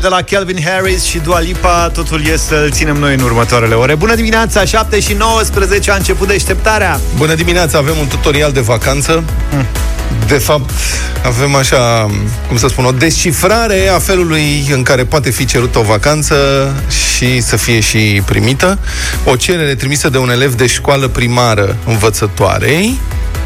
de la Calvin Harris și Dua Lipa Totul e să-l ținem noi în următoarele ore Bună dimineața, 7 și 19 a început deșteptarea Bună dimineața, avem un tutorial de vacanță mm. De fapt, avem așa, cum să spun, o descifrare a felului în care poate fi cerută o vacanță și să fie și primită. O cerere trimisă de un elev de școală primară învățătoarei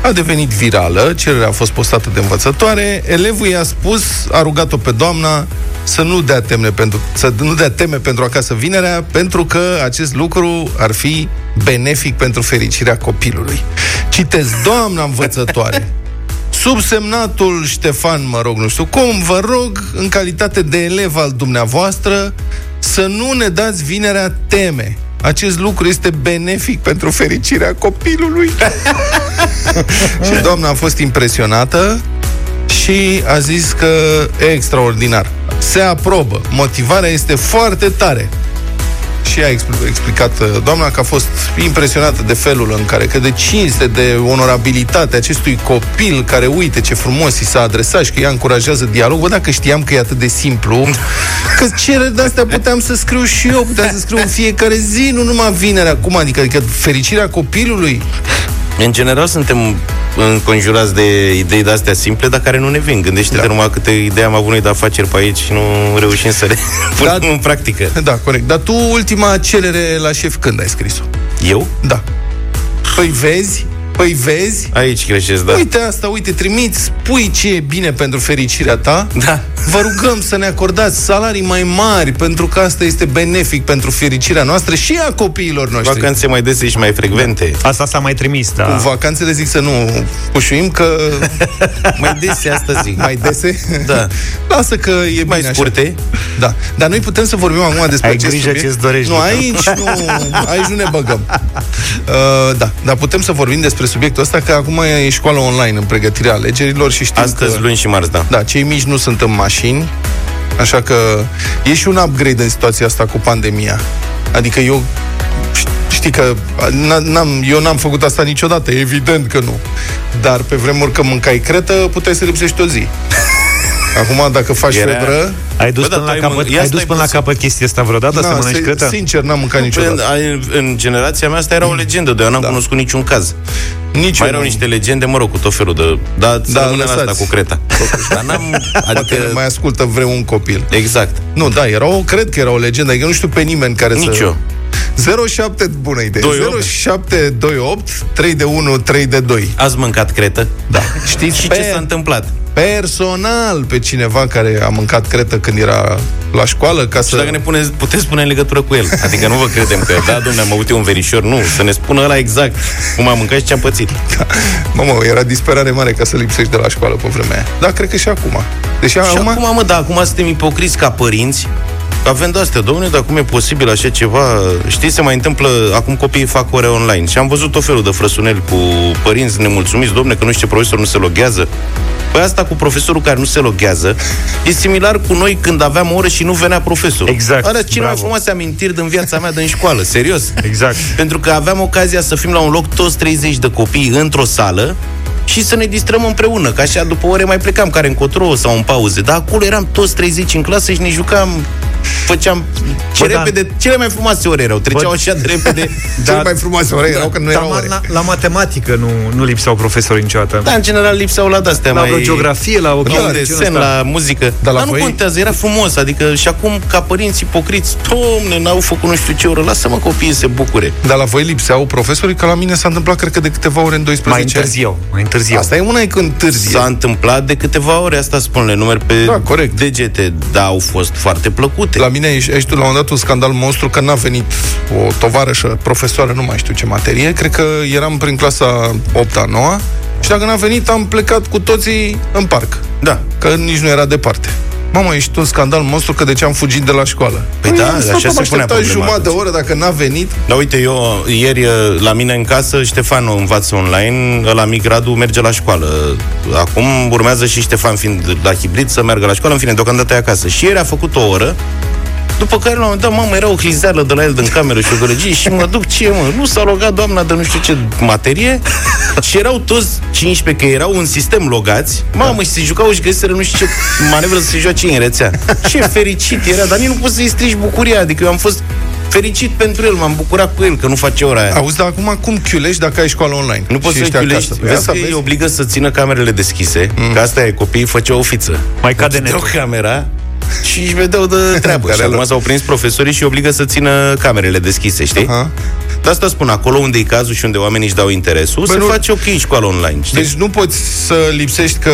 a devenit virală, cererea a fost postată de învățătoare, elevul i-a spus, a rugat-o pe doamna să nu dea teme pentru, să nu dea teme pentru acasă vinerea, pentru că acest lucru ar fi benefic pentru fericirea copilului. Citez, doamna învățătoare, subsemnatul Ștefan, mă rog, nu știu cum, vă rog, în calitate de elev al dumneavoastră, să nu ne dați vinerea teme. Acest lucru este benefic pentru fericirea copilului. și doamna a fost impresionată și a zis că e extraordinar. Se aprobă. Motivarea este foarte tare și a explicat uh, doamna că a fost impresionată de felul în care, că de cinste, de onorabilitate acestui copil care, uite ce frumos i s-a adresat și că ea încurajează dialog. Bă, dacă știam că e atât de simplu, că cere de astea puteam să scriu și eu, puteam să scriu în fiecare zi, nu numai vinerea acum, adică, adică fericirea copilului. În general suntem înconjurați de idei de astea simple, dar care nu ne vin. Gândește-te da. numai câte idei am avut noi de afaceri pe aici și nu reușim să le punem da, în practică. Da, corect. Dar tu ultima cerere la șef când ai scris-o? Eu? Da. Păi vezi, Păi vezi? Aici greșesc, da. Uite asta, uite, trimiți, spui ce e bine pentru fericirea ta. Da. Vă rugăm să ne acordați salarii mai mari, pentru că asta este benefic pentru fericirea noastră și a copiilor noștri. Vacanțe mai dese și mai frecvente. Asta s-a mai trimis, da. Cu vacanțele zic să nu pușuim, că... mai dese, asta zic. Mai dese? Da. Lasă că e mai bine scurte. Așa. Da. Dar noi putem să vorbim acum despre Ai acest grijă subiect. ce-ți dorești. Nu, aici nu, aici nu ne băgăm. Uh, da, dar putem să vorbim despre subiectul ăsta, că acum e școală online în pregătirea alegerilor și știm Astăzi, că... luni și marți, da. Da, cei mici nu sunt în mașini, așa că e și un upgrade în situația asta cu pandemia. Adică eu știi că n-am, eu n-am făcut asta niciodată, evident că nu. Dar pe vremuri că mâncai cretă, puteai să lipsești o zi. Acum, dacă faci Era... febră... Ai dus Bă, până, la capăt, ai dus până la capăt chestia asta vreodată, na, să mănânci cretă? Sincer, n-am mâncat nu, niciodată. În, în generația mea asta era o legendă, de eu n-am da. cunoscut niciun caz. Nici Mai erau niște legende, mă rog, cu tot felul de... Da, da asta cu creta. Dar n-am... Adică... mai ascultă vreun copil. Exact. Nu, da, era o, cred că era o legendă. Adică nu știu pe nimeni care Nici să... eu. 07, bună idee. 0728 3 de 1 3 de 2. Ați mâncat cretă? Da. Știți și pe... ce s-a întâmplat? personal pe cineva care a mâncat cretă când era la școală ca și să... dacă ne pune, puteți spune în legătură cu el. Adică nu vă credem că, da, domnule, am avut eu un verișor. Nu, să ne spună ăla exact cum a mâncat și ce a pățit. Da. Mamă, era disperare mare ca să lipsești de la școală pe vremea aia. Da, cred că și acum. Deci și acum, acum mă, da, acum suntem ipocriți ca părinți avem de astea, domnule, dar cum e posibil așa ceva? Știți, se mai întâmplă, acum copiii fac ore online și am văzut tot felul de frăsuneli cu părinți nemulțumiți, domne, că nu știu ce profesor nu se loghează. Păi asta cu profesorul care nu se loghează e similar cu noi când aveam ore și nu venea profesor. Exact. Are cele mai frumoase amintiri din viața mea din școală, serios. Exact. Pentru că aveam ocazia să fim la un loc toți 30 de copii într-o sală și să ne distrăm împreună, că așa după ore mai plecam care încotro sau în pauze. Dar acolo eram toți 30 în clasă și ne jucam făceam ce Bă, repede, da. cele mai frumoase ore erau. Treceau Bă, așa de repede. Da, cele mai frumoase ore erau când nu erau ore. La, la matematică nu, nu lipseau profesori niciodată. Da, în general lipseau la de-astea la mai... geografie, la o la desen, la muzică. Dar, la Dar nu contează, era frumos. Adică și acum, ca părinți ipocriți, domne, n-au făcut nu știu ce oră, lasă-mă copiii să bucure. Dar la voi lipseau profesorii, că la mine s-a întâmplat, cred că de câteva ore în 12 Mai întârziau, mai întârziau. Asta e una e când întârzie. S-a întâmplat de câteva ore, asta spune, numeri pe da, corect. degete, dar au fost foarte plăcute. La mine ești, ești tu la un dat un scandal monstru că n-a venit o tovarășă, profesoară, nu mai știu ce materie, cred că eram prin clasa 8-a, 9 și dacă n-a venit, am plecat cu toții în parc. Da. Că nici nu era departe. Mamă, ești un scandal monstru că de ce am fugit de la școală. Păi, păi da, așa se punea problema. jumătate de oră dacă n-a venit. Da, uite, eu ieri la mine în casă Ștefan învață online, la mic Radu merge la școală. Acum urmează și Ștefan fiind la hibrid să meargă la școală, în fine, deocamdată e acasă. Și ieri a făcut o oră După care, la un moment dat, mamă, era o clizeală de la el din cameră și o gălăgie și mă duc, ce mă, nu s-a rugat doamna de nu știu ce materie și erau toți 15, că erau un sistem logați, mamă, și se jucau și găsiseră nu știu ce manevră să se joace în rețea. Ce fericit era, dar nici nu poți să-i strici bucuria, adică eu am fost fericit pentru el, m-am bucurat cu el că nu face ora aia. Auzi, dar acum cum chiulești dacă ai școală online? Nu poți Și să ești chiulești. acasă? Vezi Asta că îi obligă să țină camerele deschise, mm. că asta e, copiii făceau o fiță. Mai cade Închideau netul. camera și își vedeau de treabă. Care și acum lor. s-au prins profesorii și îi obligă să țină camerele deschise, știi? Aha. De asta spun, acolo unde e cazul și unde oamenii își dau interesul, Bă, se nu- face ok școală online, știi? Deci nu poți să lipsești că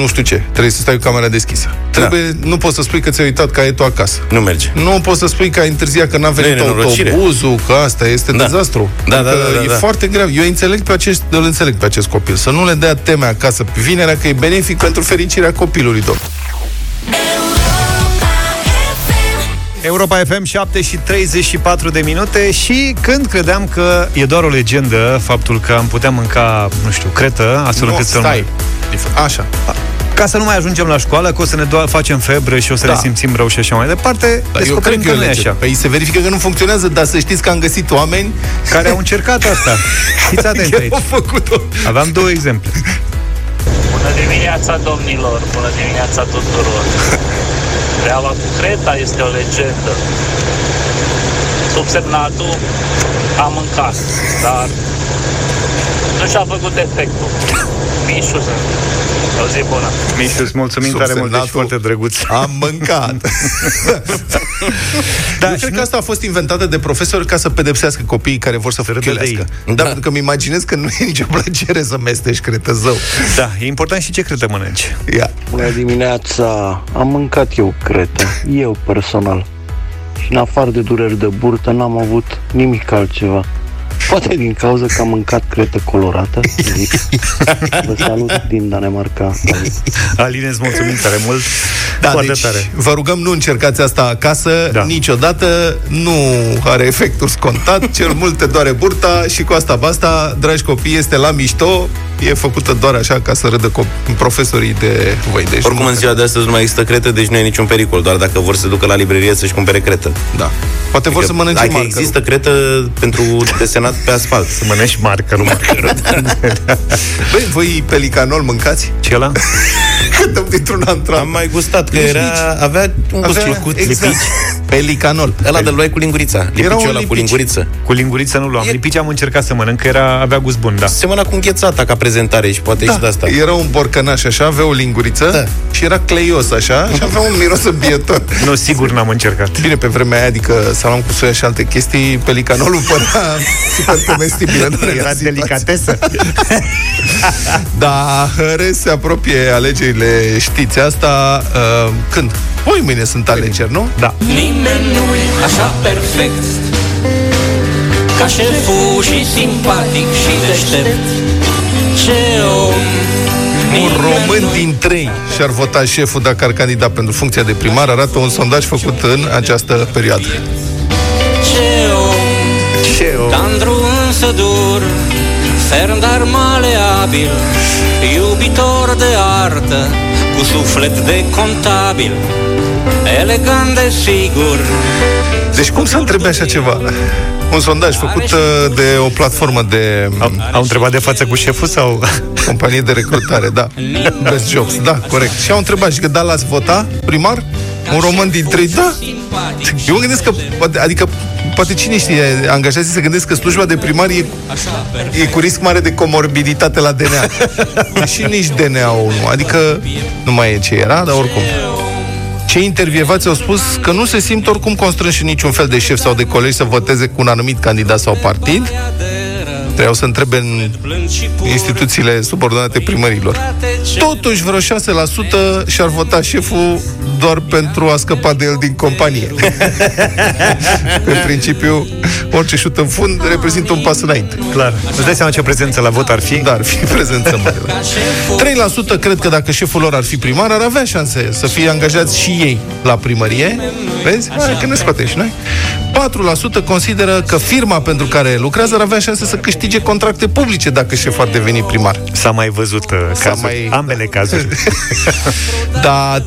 nu știu ce. Trebuie să stai cu camera deschisă. Trebuie, nu poți să spui că ți-ai uitat caietul acasă. Nu merge. Nu poți să spui că ai întârziat, că n-a venit Nu e nenorocire. autobuzul, că asta este Da. dezastru. Da, da, Adică da, da, e da. foarte grav. Eu înțeleg pe acest, îl înțeleg pe acest copil. Să nu le dea teme acasă pe vinerea, că e benefic pentru fericirea copilului, domn. Europa FM 7 și 34 de minute și când credeam că e doar o legendă faptul că am putea mânca, nu știu, cretă, astfel Nu, încât să nu stai. Așa. ca să nu mai ajungem la școală, că o să ne doar facem febră și o să Da. ne simțim rău și așa mai departe, Dar eu cred descoperim că că e o nu e lege. așa. Păi se verifică că nu funcționează, dar să știți că am găsit oameni Care au încercat asta. Fiți atenți care aici. au făcut-o. Aveam două exemple. Bună dimineața, domnilor! Bună dimineața tuturor! Treaba cu Creta este o legendă. Subsemnatul a mâncat, dar nu și-a făcut efectul. Mișu sunt. O zi bună! Mișu, îți mulțumim tare mult, ești Subsemnatul foarte drăguț. Am mâncat. Da, Eu și cred nu- că asta a fost inventată de profesori ca să pedepsească copiii care vor să râdă de chiulească. ei. Da, Da. pentru că îmi imaginez că nu e nicio plăcere să mestești cretă zău. Da, e important și ce cretă mănânci. Ia. Bună dimineața! Am mâncat eu cretă, eu personal. Și în afară de dureri de burtă n-am avut nimic altceva. Poate din cauza că am mâncat cretă colorată, zic. Vă salut din Danemarca. Aline, îți mulțumim tare mult. Da, foarte deci tare. vă rugăm nu încercați asta acasă Da. niciodată, nu are efectul scontat, cel mult te doare burta și cu asta basta, dragi copii, este la mișto, e făcută doar așa ca să râdă cop- profesorii de voi. Deci Oricum, nu- în ziua de astăzi nu mai există cretă, deci nu e niciun pericol, doar dacă vor să ducă la librărie să-și cumpere cretă. Da. Poate vor să mănânce Dacă markerul. există cretă pentru desenat pe asfalt. Să mănânci markerul, markerul. Băi, voi pelicanol mâncați? Ce ăla? Când dăm dintr-un Am antram. mai gustat, că Nici, era, nici. avea un gust Avea- plăcut, exact. lipici. Pelicanol. Ăla de luai cu lingurița. Era Lipiciul un ăla cu lipici. linguriță. Cu linguriță nu luam. E- Lipici am încercat să mănânc, că era, avea gust bun, da. Semăna cu înghețata ca prezentare și poate și de asta. Era un borcănaș așa, avea o linguriță Da. și era cleios așa și avea un miros îmbietor. Nu, sigur n-am încercat. Bine, pe vremea aia, adică salam cu soia și alte chestii, pelicanolul părea super comestibil. în Era situație. delicatesă. Da, în rest se apropie alegerile, știți asta, uh, când? Poi mâine sunt alegeri, nu? Da. Nimeni nu e așa perfect Ca șeful și simpatic și deștept Ce om Un Nimeni român nu-i din trei. Și-ar vota șeful dacă ar candida pentru funcția de primar, arată un sondaj făcut în această perioadă. Ce om. Ce o... Tandru însă dur Ferm dar maleabil Iubitor de artă Cu suflet de contabil Elegant de sigur Deci cum să întrebe așa ceva? Un sondaj făcut uh, de o platformă de Au, au întrebat de față cu șeful sau... companie de recrutare, da. Best Jobs, da, corect. Și au întrebat și că da, l-ați vota primar? Un român din trei, da. Eu mă gândesc că, poate- adică, poate cine știe, angajații se gândesc că slujba de primar e, e cu risc mare de comorbiditate la DNA. și nici DNA-ul nu. Adică, nu mai e ce era, dar oricum. Cei intervievați au spus că nu se simt oricum constrânși în niciun fel de șef sau de colegi să voteze cu un anumit candidat sau partid. Trebuiau să întrebe în instituțiile subordonate primărilor. Totuși, vreo 6% și-ar vota șeful doar pentru a scăpa de el din companie. în principiu, orice șut în fund reprezintă un pas înainte. Clar. Îți dai seama ce prezență la vot ar fi? Dar ar fi prezență mare. da. 3% cred că dacă șeful lor ar fi primar, ar avea șanse să fie angajați și ei la primărie. Vezi? Hai că ne scoatem și noi. 4% consideră că firma pentru care lucrează ar avea șanse să câștige contracte publice dacă șef ar deveni primar. S-a mai văzut uh, cazuri, mai- ambele cazuri. Dar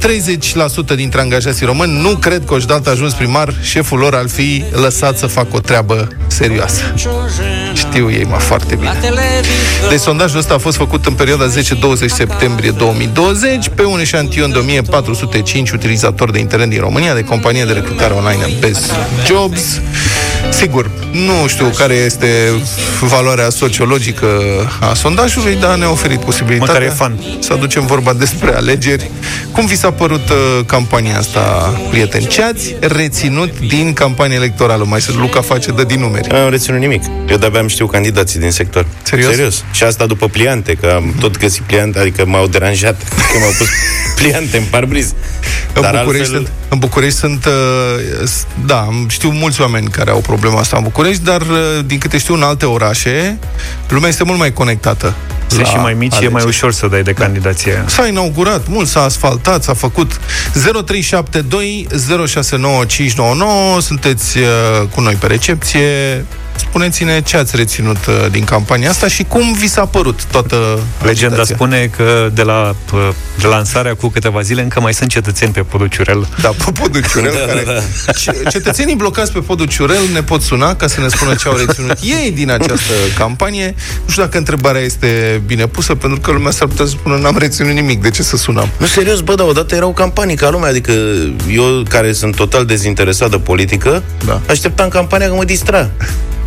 30% dintre angajații români nu cred că odată ajuns primar, șeful lor ar fi lăsat să facă o treabă serioasă. Știu ei, mă, foarte bine. Deci sondajul ăsta a fost făcut în perioada 10-20 septembrie 2020 pe un eșantion de 1405 utilizatori de internet din România de compania de recrutare online Best Jobs. Sigur, nu știu care este valoarea sociologică a sondajului, dar ne-a oferit posibilitatea Măcar e fan. să aducem vorba despre alegeri. Cum vi s-a părut uh, campania asta, prieteni? Ce ați reținut din campania electorală? Mai să Luca face de din numeri. Nu am reținut nimic. Eu de-abia am știu candidații din sector. Serios? Serios. Și asta după pliante, că am tot găsit pliante, adică m-au deranjat că m-au pus pliante în parbriz. În Dar București, altfel, sunt, în București sunt, uh, s- da, am- știu mulți oameni care au problema asta în București, dar uh, din câte știu în alte orașe, lumea este mult mai conectată. Sunt la și mai mici, e mai alegeri. ușor să dai de candidație. S-a inaugurat mult, s-a asfaltat, s-a făcut 0372 069599 Sunteți uh, cu noi pe recepție Spuneți-ne ce ați reținut uh, din campania asta și cum vi s-a părut toată Legenda agitația. spune că de la uh, de lansarea cu câteva zile încă mai sunt cetățeni pe podul Ciurel. Da, pe podul Ciurel Da, care... da, da. Ce- Cetățenii blocați pe podul Ciurel ne pot suna ca să ne spună ce au reținut ei din această campanie. Nu știu dacă întrebarea este bine pusă, pentru că lumea s-ar putea să spună n-am reținut nimic, de ce să sunăm? Nu, serios, bă, dar odată erau campanii ca lumea, adică eu, care sunt total dezinteresat de politică, Da. așteptam campania că mă distra.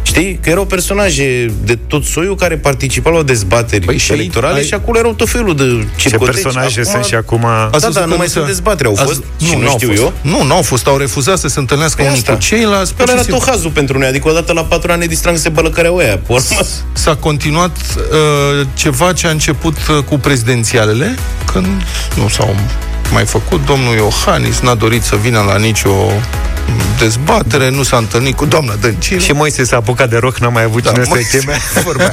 Știi? Că erau personaje de tot soiul care participau la dezbateri Păi păi și electorale ai- și acolo erau tot felul de Ce circoteci. personaje Acum- sunt și acum... Ați Da, văzut da, că nu mai se- sunt dezbateri, au Ați- fost și nu n-au știu fost. eu. Nu, nu au fost, au refuzat să se întâlnească Păi unii asta. cu ceilalți. pur Care și era simplu. tot hazul pentru noi, adică odată la patru ani ne distrang să se bălăcăreau ăia. Pe urmă, S-a continuat uh, ceva ce a început uh, cu prezidențialele, când nu s-au mai făcut. Domnul Iohannis n-a dorit să vină la nicio dezbatere, nu s-a întâlnit cu doamna Dăncilă. Și Moise s-a apucat de rock, n-a mai avut cine să-i Moise, cheme. vorba.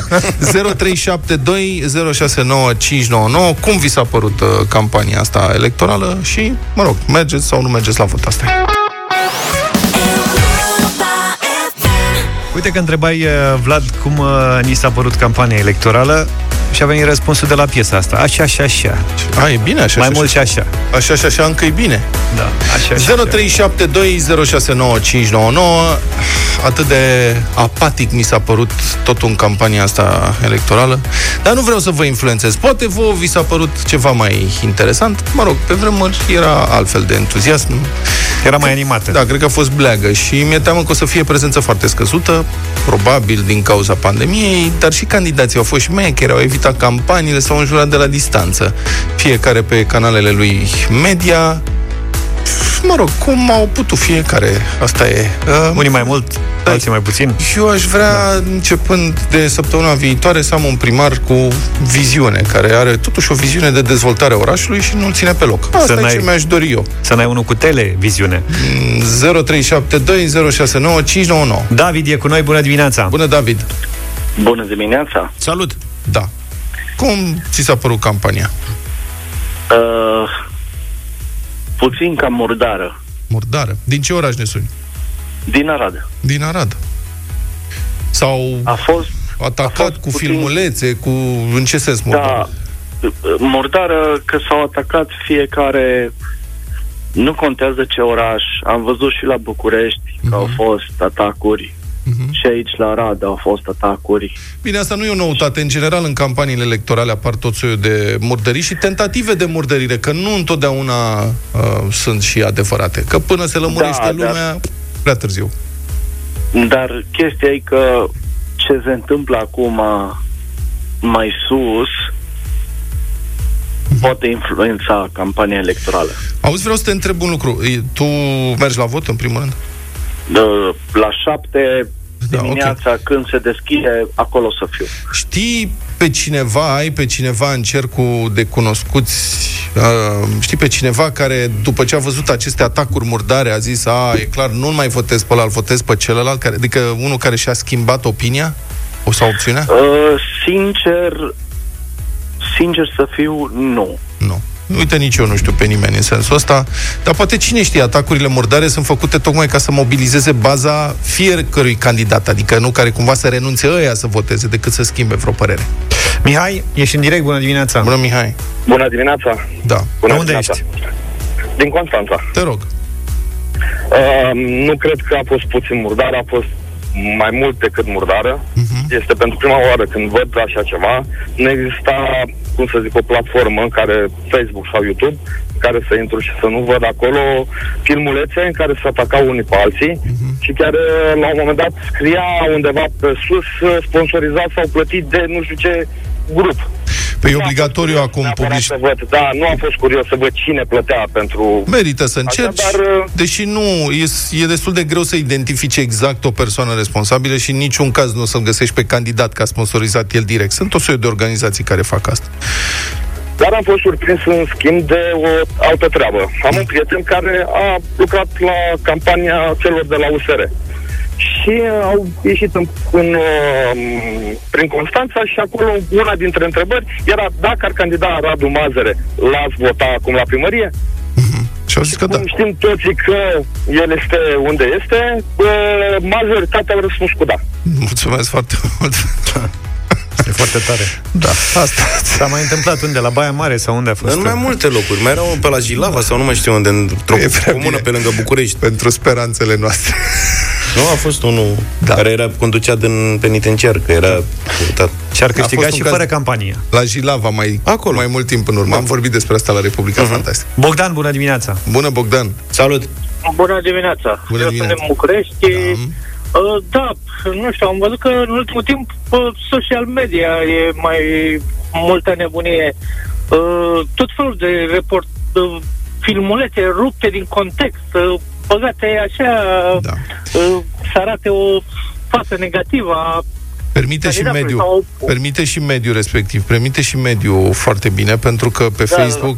0372 069599 Cum vi s-a părut uh, campania asta electorală și, mă rog, mergeți sau nu mergeți la vot asta? Uite că întrebai, uh, Vlad, cum uh, ni s-a părut campania electorală și a venit răspunsul de la piesa asta. Așa, așa, așa. A, e bine așa Mai așa, mult și așa. Așa, așa, așa, încă e bine. Da, așa, așa. 0372069599 Atât de apatic mi s-a părut totul în campania asta electorală Dar nu vreau să vă influențez Poate vouă vi s-a părut ceva mai interesant Mă rog, pe vremuri era altfel de entuziasm Era mai animată. Da, cred că a fost bleagă și mi-e teamă că o să fie prezență foarte scăzută, probabil din cauza pandemiei, dar și candidații au fost și mecheri, au evitat campaniile, s-au înjurat de la distanță. Fiecare pe canalele lui media, mă rog, cum au putut fiecare, asta e. Uh, Unii mai mult, alții mai puțin. și eu aș vrea, da. începând de săptămâna viitoare, să am un primar cu viziune, care are totuși o viziune de dezvoltare a orașului și nu-l ține pe loc. Asta e n-ai- ce mi-aș dori eu. Să n-ai unul cu televiziune. 0372 069 599. David e cu noi, bună dimineața! Bună, David! Bună dimineața! salut! Da. Cum ți s-a părut campania? Uh, puțin cam murdară. Murdară. Din ce oraș ne suni? Din Arad. Din Arad. Sau A fost, atacat a fost cu puțin- filmulețe, cu... În ce sens murdar? da, murdară că s-au atacat fiecare nu contează ce oraș. Am văzut și la București că au fost atacuri. Mhm. Și aici la Arad au fost atacuri. Bine, asta nu e o noutate. În general, în campaniile electorale apar tot soiul de murdării și tentative de murdărire, că nu întotdeauna uh, sunt și adevărate. Că până se lămurește Da, lumea, dar- prea târziu. Dar chestia e că ce se întâmplă acum mai sus poate influența campania electorală. Auzi, vreau să te întreb un lucru. E, Tu mergi la vot, în primul rând? De- la șapte Da, dimineața când se deschide, acolo să fiu. Știi pe cineva, ai pe cineva în cercul de cunoscuți, uh, știi pe cineva care, după ce a văzut aceste atacuri murdare, a zis, a, e clar, nu mai votez pe ăla, îl votez pe celălalt, care, adică unul care și-a schimbat opinia? O sau opțiunea? Uh, sincer, sincer să fiu, nu. Nu. Uite, nici eu nu știu pe nimeni în sensul ăsta, dar poate cine știe, atacurile murdare sunt făcute tocmai ca să mobilizeze baza fiecărui candidat, adică nu care cumva să renunțe ăia să voteze, decât să schimbe vreo părere. Mihai, ești în direct, bună dimineața. Bună, Mihai. Bună dimineața! Da, Bună De unde dimineața. ești? Din Constanța. te rog. Uh, nu cred că a fost puțin murdară, a fost mai mult decât murdară. Uh-huh. Este pentru prima oară când văd așa ceva. Nu exista, cum să zic, o platformă în care, Facebook sau YouTube, în care să intru și să nu văd acolo filmulețe în care se atacau unii pe alții uh-huh. și chiar uh, la un moment dat scria undeva pe sus uh, sponsorizat sau plătit de nu știu ce grup. Păi e Nu am obligatoriu fost acum neapărat publici... Să văd, da, nu am fost curios să văd cine plătea pentru... Merită să încerci, Așa, dar, uh, deși nu, e, e destul de greu să identifici exact o persoană responsabilă și în niciun caz nu o să-l găsești pe candidat ca sponsorizat el direct. Sunt o serie de organizații care fac asta. Dar am fost surprins în schimb de o altă treabă. Am un prieten care a lucrat la campania celor de la USR. Și uh, au ieșit în, în, uh, prin Constanța și acolo una dintre întrebări era dacă ar candida Radu Mazăre, l-ați vota acum la primărie? Și au zis că da. Cum știm toții că el este unde este, uh, majoritatea au răspuns cu da. Mulțumesc foarte mult. E foarte tare. Da, asta. S-a mai întâmplat unde? La Baia Mare sau unde a fost? În mai multe locuri. Mai erau pe la Gilava sau nu mai știu unde, într-o E prea comună bine. pe lângă București. Pentru speranțele noastre. Nu, a fost unul Da. da. care era conducea din penitenciar, că era votat. Și ar A câștiga fost un și caz- fără campanie. La Jilava mai, Acolo. mai mult timp în urmă. Am vorbit despre asta la Republica Mhm. Fantastică. Bogdan, bună dimineața. Bună, Bogdan. Salut! Bună dimineața! Bună Eu dimineața. sunt în București. Da. Uh, da, nu știu, am văzut că în ultimul timp pe social media e mai multă nebunie. Uh, tot felul de report, uh, filmulețe rupte din context, uh, băgate așa, Da. uh, să arate o față negativă a Permite și Candidatului mediul. sau- Permite și mediul respectiv. Permite și mediul foarte bine, pentru că pe Da, Facebook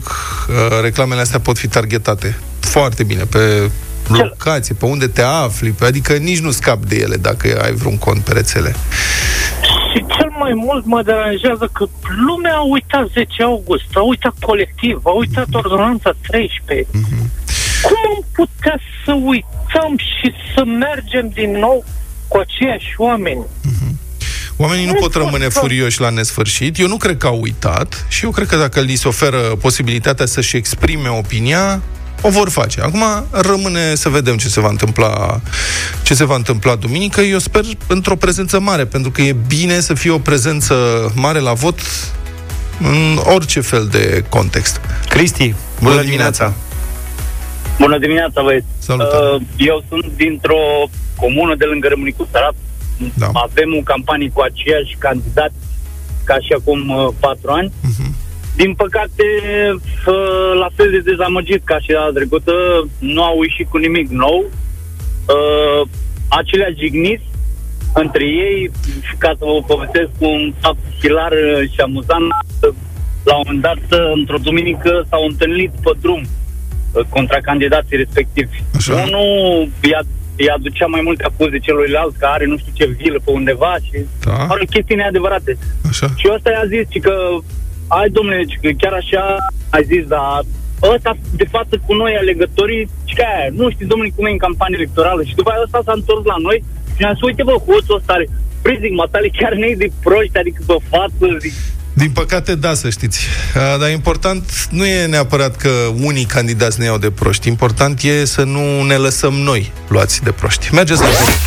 uh, reclamele astea pot fi targetate foarte bine pe locație, pe unde te afli, pe, adică nici nu scapi de ele dacă ai vreun cont pe rețele. Și cel mai mult mă deranjează că lumea a uitat 10 august, a uitat colectiv, a uitat ordonanța 13. Cum am putea să uităm și să mergem din nou cu aceiași oameni? Oamenii nu Nu pot pot rămâne să- furioși la nesfârșit. Eu nu cred că au uitat și eu cred că dacă li se oferă posibilitatea să-și exprime opinia, o vor face. Acum rămâne să vedem ce se va întâmpla ce se va întâmpla duminică. Eu sper într-o prezență mare, pentru că e bine să fie o prezență mare la vot în orice fel de context. Cristi, bună, Bună dimineața. Bună dimineața, băieți. Salutare. Uh, eu sunt dintr-o comună de lângă Râmnicu Sărat. Da. Avem un campanii cu aceiași candidați ca și acum uh, patru ani. Mhm. Din păcate, uh, la fel de dezamăgit ca și data trecută, nu au ieșit cu nimic nou. Uh, acelea jigniți între ei, și ca să vă povestesc un fapt hilar uh, și amuzant, uh, la un moment dat, uh, într-o duminică, s-au întâlnit pe drum uh, contra candidații respectivi. Așa. Unul i-a, i aducea mai multe acuze celuilalt că are nu știu ce vilă pe undeva și Da. are chestii neadevărate. Așa. Și ăsta i-a zis ci că ai domnule, ci că chiar așa ai zis, dar ăsta de față cu noi alegătorii, și că aia, nu știți domnule cum e în campanie electorală și după aia ăsta s-a întors la noi și ne-a zis, uite bă, hoțul ăsta are, Păi zic, matale chiar ne de proști, adică pe față, zic, Din păcate, da, să știți. A, Dar important nu e neapărat că unii candidați ne iau de proști. Important e să nu ne lăsăm noi luați de proști. Mergeți la vot.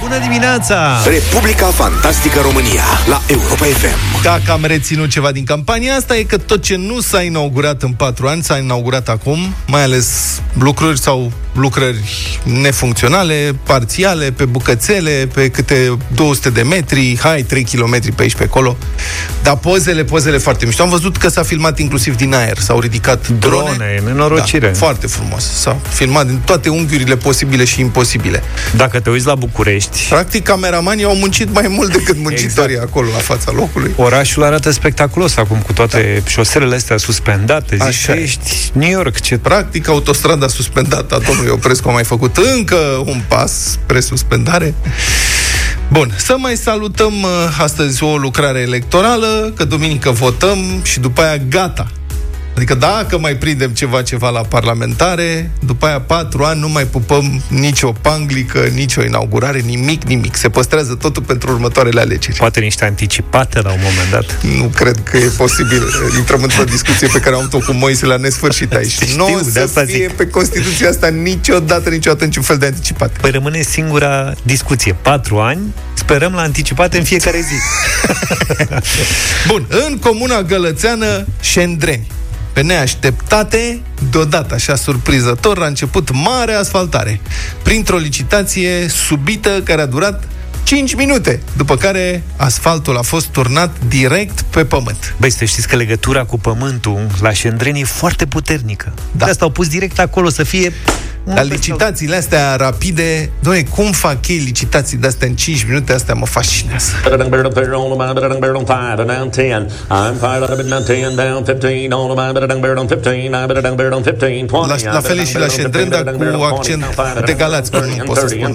Bună dimineața! Republica Fantastică România la Europa FM. Dacă am reținut ceva din campania asta, e că tot ce nu s-a inaugurat în patru ani, s-a inaugurat acum, mai ales lucruri sau lucrări nefuncționale, parțiale, pe bucățele, pe câte 200 de metri, hai, 3 km pe aici, pe acolo. Dar pozele, pozele foarte mișto. Am văzut că s-a filmat inclusiv din aer, s-au ridicat drone. Drone, nenorocire. Da, foarte frumos. S-a filmat din toate unghiurile posibile și imposibile. Dacă te uiți la București, Practic, cameramanii au muncit mai mult decât muncitorii Exact. acolo, la fața locului. Orașul arată spectaculos acum cu toate da. șoselele astea suspendate. Zici Așa că e. ești New York, ce Practic, autostrada suspendată a domnului Oprescu a mai făcut încă un pas spre suspendare. Bun, să mai salutăm uh, astăzi o lucrare electorală, că duminică votăm și după aia gata. Adică dacă mai prindem ceva, ceva la parlamentare, după aia patru ani nu mai pupăm nicio panglică, nicio inaugurare, nimic, nimic. Se păstrează totul pentru următoarele alegeri. Poate niște anticipate la un moment dat. Nu cred că e posibil. Intrăm într-o discuție pe care am avut-o cu Moise la nesfârșit aici. Știu, nu o de să asta fie zic. pe Constituția asta niciodată, niciodată niciun fel de anticipate. Păi rămâne singura discuție. Patru ani, sperăm la anticipate în fiecare zi. Bun, în comuna gălățeană Șendreni. Pe neașteptate, deodată, așa surprizător, a început mare asfaltare. Printr-o licitație subită care a durat 5 minute, după care asfaltul a fost turnat direct pe pământ. Băi, să știți că legătura cu pământul la Șendreni e foarte puternică. Da. De asta au pus direct acolo să fie... un La fel licitațiile astea rapide, doamne, cum fac ei licitații de astea în 5 minute, astea mă fascinează. La, la fel e și la Șendren, dar cu accent de Galați, că nu pot să spun.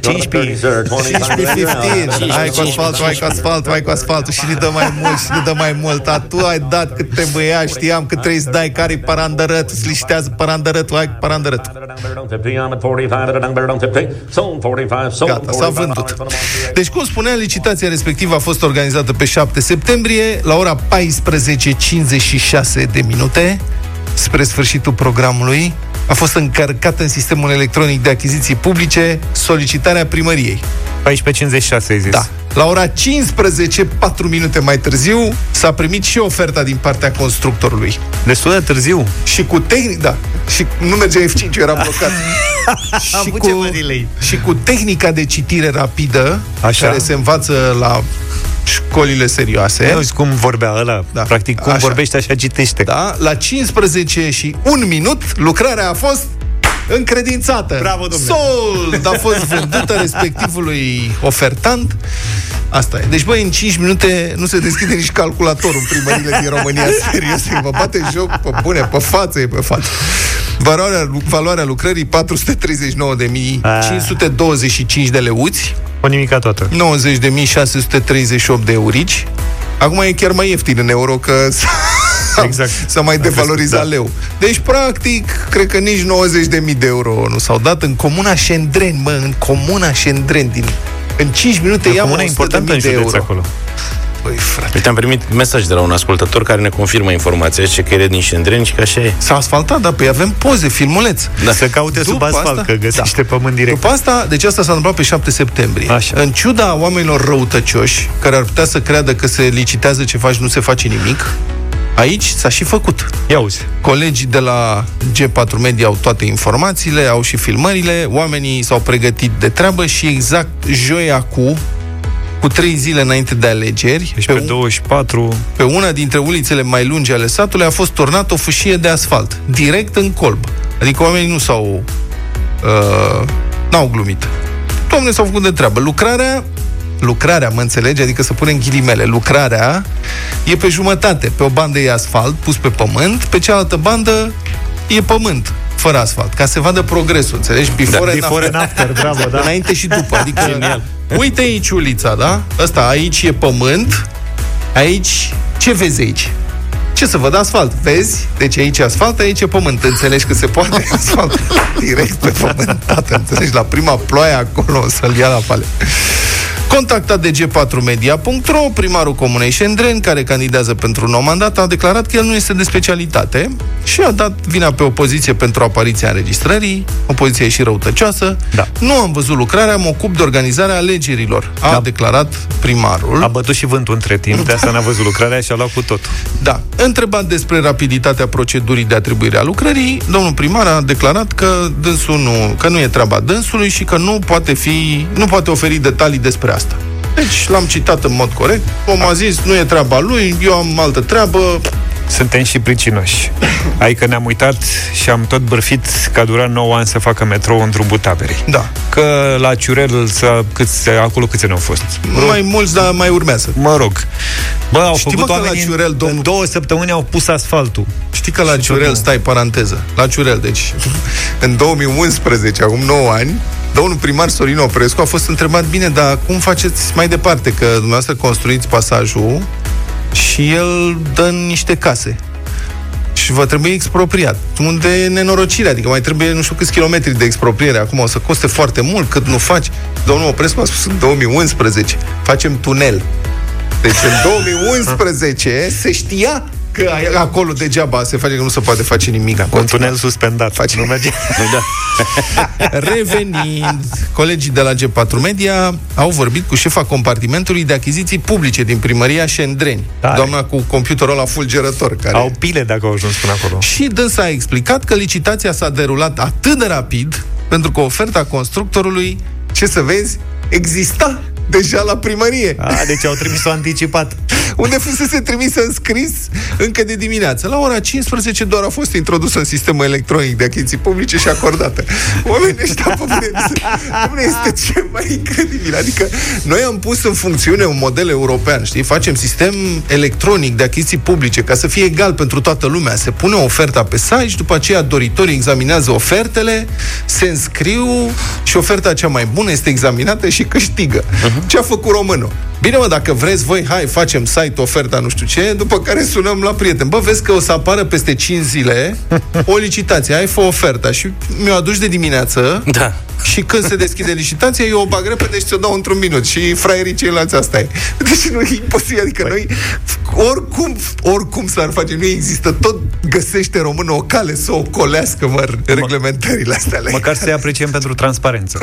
15. 15, hai cu asfaltul, hai cu asfaltul, hai cu asfaltul și ne dă mai mult și ne dă mai mult. A, tu ai dat cât te băia, știam că trebuie să dai care-i parandărăt, îți liștează parandărătul, hai cu parandărăt. Gata, s-a vândut. Deci, cum spunea, licitația respectivă a fost organizată pe 7 septembrie, la ora 14.56 de minute, spre sfârșitul programului, a fost încărcată în sistemul electronic de achiziții publice solicitarea primăriei. 14.56 ai zis. Da. La ora 15, 4 minute mai târziu, s-a primit și oferta din partea constructorului. Destul de târziu. Și cu tehnic, da, și nu mergea F5, era blocat. și, avut cu, ceva delay. și cu tehnica de citire rapidă, Așa. care se învață la școlile serioase. Nu cum vorbea ăla. Da. Practic, cum Așa. vorbește, așa citește. Da, la 15 și un minut, lucrarea a fost încredințată. Bravo, domnule. Sold a fost vândută respectivului ofertant. Asta e. Deci, băi, în 5 minute nu se deschide nici calculatorul în primările din România. Serios, vă bate joc pe bune, pe față e pe față. Valoarea, valoarea lucrării 430.525 de leuți, O nimica toată. 90.638 de eurici. Acum e chiar mai ieftin în euro că s-a, Exact. s-a mai devalorizat da. leu. Deci, practic, cred că nici 90.000 de euro nu s-au dat în comuna Șendren, mă, în comuna Șendren din în 5 minute ia Comuna importantă în de județ euro. acolo. Băi, frate. Uite, am primit mesaj de la un ascultător care ne confirmă informația și că e din Șendreni și că așa e. S-a asfaltat, da, păi avem poze, filmuleț. Da. Să caute sub După asfalt, asta- că găsește pământ direct. După asta, deci asta s-a întâmplat pe 7 septembrie. Așa. În ciuda oamenilor răutăcioși, care ar putea să creadă că se licitează ceva și nu se face nimic, aici s-a și făcut. Ia uzi. Colegii de la G4 Media au toate informațiile, au și filmările, oamenii s-au pregătit de treabă și exact joia cu cu trei zile înainte de alegeri, Deci pe, pe un- 24... pe una dintre ulițele mai lungi ale satului a fost turnat o fâșie de asfalt, direct în colb. Adică oamenii nu s-au... Uh, n-au glumit. Oamenii s-au făcut de treabă. Lucrarea lucrarea, mă înțelegi? Adică să punem ghilimele. Lucrarea e pe jumătate. Pe o bandă e asfalt pus pe pământ, pe cealaltă bandă e pământ fără asfalt, ca să vadă progresul, înțelegi? Before, Da, and before after. and after, bravo, da. Înainte și după. Adică, Genial. uite aici ulița, da? Ăsta, aici e pământ, aici, ce vezi aici? Ce să văd asfalt? Vezi? Deci aici e asfalt, aici e pământ. Înțelegi că se poate asfalt direct pe pământ, tată. Înțelegi? La prima ploaie acolo să-l ia la pale. Contactat de g4media.ro, primarul Comunei Șendreni, care candidează pentru un nou mandat, a declarat că el nu este de specialitate și a dat vina pe opoziție pentru apariția înregistrării. Opoziția e și răutăcioasă. Da. Nu am văzut lucrarea, mă ocup de organizarea alegerilor, a Da. declarat primarul. A bătut și vântul între timp, de asta n-a văzut lucrarea și a luat cu totul. Da. Întrebat despre rapiditatea procedurii de atribuire a lucrării, domnul primar a declarat că dânsul nu, că nu e treaba dânsului și că nu poate fi, nu poate oferi detalii despre asta. Deci l-am citat în mod corect. Om a zis, nu e treaba lui, eu am altă treabă, Suntem și pricinoși. Adică ne-am uitat și am tot bârfit că a durat 9 ani să facă metrou în drumul taberei. Da. Că la Ciurel, să, câți, acolo câți ne-au fost? Mai mulți, dar mai urmează. Mă rog. Bă, au Știi, făcut mă, că la oamenii Ciurel, în, domnul- în două săptămâni au pus asfaltul. Știi că la Și Ciurel, tot- stai, paranteză, la Ciurel, deci în 2011, acum 9 ani, domnul primar Sorin Oprescu a fost întrebat, bine, dar cum faceți mai departe, că dumneavoastră construiți pasajul și el dă în niște case și va trebui expropriat. Unde e nenorocirea? Adică mai trebuie nu știu câți kilometri de expropriere. Acum o să coste foarte mult cât nu faci. Domnul Oprescu a spus în 2011 facem tunel. Deci în 2011 se știa că acolo degeaba se face că nu se poate face nimic. Da, Un tunel suspendat. Face. Nu merge. Da. Revenind, colegii de la G4 Media au vorbit cu șefa compartimentului de achiziții publice din primăria Șendreni. Tare. Doamna cu computerul la fulgerător. Care... Au pile dacă au ajuns până acolo. Și dânsa a explicat că licitația s-a derulat atât de rapid pentru că oferta constructorului, ce să vezi, exista deja la primărie. A, deci au trimis-o anticipat. unde fusese trimisă în scris încă de dimineață. La ora 15 doar a fost introdusă în sistemul electronic de achiziții publice și acordată. Oamenii ăștia, pe bune, bune, este ce mai incredibil. Adică noi am pus în funcțiune un model european, știi? Facem sistem electronic de achiziții publice ca să fie egal pentru toată lumea. Se pune oferta pe site și după aceea doritorii examinează ofertele, se înscriu și oferta cea mai bună este examinată și câștigă. Uh-huh. Ce a făcut românul? Bine, mă, dacă vreți voi, hai, facem site, oferta, nu știu ce, după care sunăm la prieten. Bă, vezi că o să apară peste 5 zile o licitație, ai fă oferta. Și mi-o aduci de dimineață Da. și când se deschide licitația, eu o bag repede și ți-o dau într-un minut. Și fraierii ceilalți asta e. Deci nu e imposibil. Adică noi, oricum, oricum s-ar face, nu există. Tot găsește românul o cale să o colească, mă, reglementările astea. ale- Măcar să-i apreciem pentru transparență.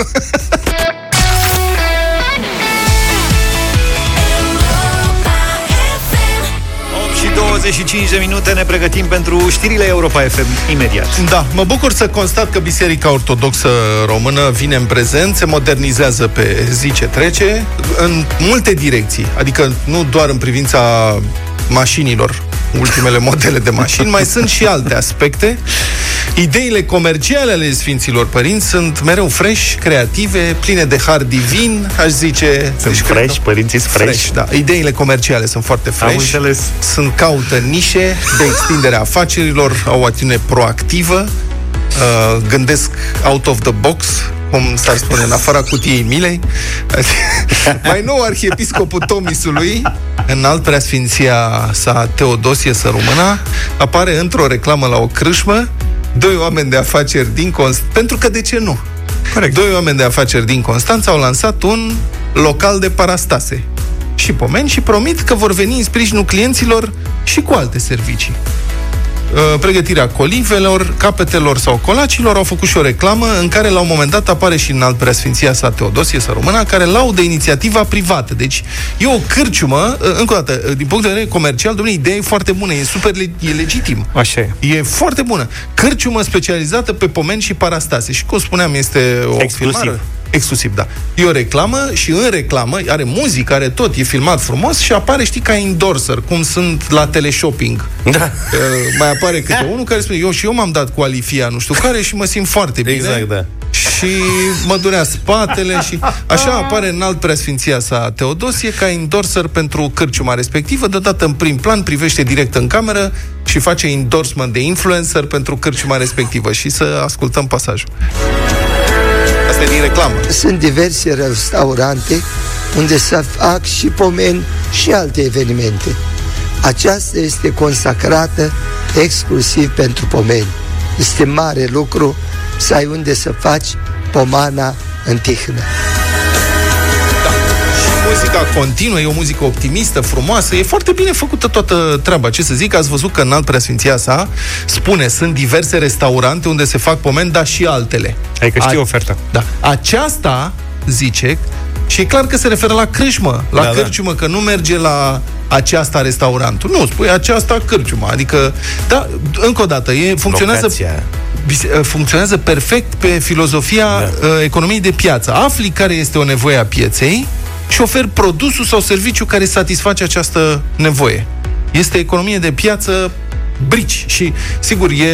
25 de minute ne pregătim pentru știrile Europa FM imediat. Da, mă bucur să constat că Biserica Ortodoxă Română vine în prezent, se modernizează pe zi ce trece, în multe direcții. Adică nu doar în privința mașinilor, ultimele modele de mașini, mai sunt și alte aspecte. Ideile comerciale ale Sfinților Părinți sunt mereu fresh, creative, pline de har divin, aș zice. Sunt cred fresh, că- părinții sunt fresh. fresh, da. Ideile comerciale sunt foarte fresh. Am înțeles. Sunt caută nișe de extindere a afacerilor, au o atitudine proactivă, uh, gândesc out of the box, cum s-ar spune, în afara cutiei milei. Mai nou, arhiepiscopul Tomisului, în alt preasfinția sa Teodosie Sărumâna, apare într-o reclamă la o crâșmă, doi oameni de afaceri din Constanța, pentru că de ce nu? Corect. Doi oameni de afaceri din Constanța au lansat un local de parastase și pomeni și promit că vor veni în sprijinul clienților și cu alte servicii. Uh, Pregătirea colivelor, capetelor sau colacilor au făcut și o reclamă în care la un moment dat apare și în alt preasfinția sa Teodosie să româna, care laudă inițiativa privată. Deci e o cârciumă, uh, încă o dată, uh, din punct de vedere comercial, domnule, ideea e foarte bună, e super le- e legitim. Așa e. E foarte bună. Cârciumă specializată pe pomeni și parastase. Și cum spuneam, este o Exclusiv. filmare. Exclusiv, da. E o reclamă și în reclamă are muzică, are tot, e filmat frumos și apare, știi, ca endorser, cum sunt la teleshopping. Da. Uh, mai apare câte unul care spune, eu și eu m-am dat cu Alifia, nu știu care, și mă simt foarte bine. Exact, da. Și mă durea spatele și așa apare în alt preasfinția sa Teodosie ca endorser pentru cârciuma respectivă, deodată în prim plan, privește direct în cameră și face endorsement de influencer pentru cârciuma respectivă. Și să ascultăm pasajul. Asta e din reclamă. Sunt diverse restaurante unde se fac și pomeni și alte evenimente. Aceasta este consacrată exclusiv pentru pomeni. Este mare lucru să ai unde să faci pomana în tihnă. Și muzica continuă, e o muzică optimistă, frumoasă, e foarte bine făcută toată treaba. Ce să zic, ați văzut că în alt preasfinția sa spune, sunt diverse restaurante unde se fac pomeni, dar și altele. Adică știi A- oferta. Da. Aceasta, zice, și e clar că se referă la crâșmă, la Da, da, da. cârciumă, că nu merge la aceasta restaurantul. Nu, spui aceasta cârciumă. Adică, da, încă o dată, e, funcționează, Locația. bise- funcționează perfect pe filozofia Da. da. economiei de piață. Afli care este o nevoie a pieței și oferi produsul sau serviciu care satisface această nevoie. Este economie de piață brici. Și, sigur, e,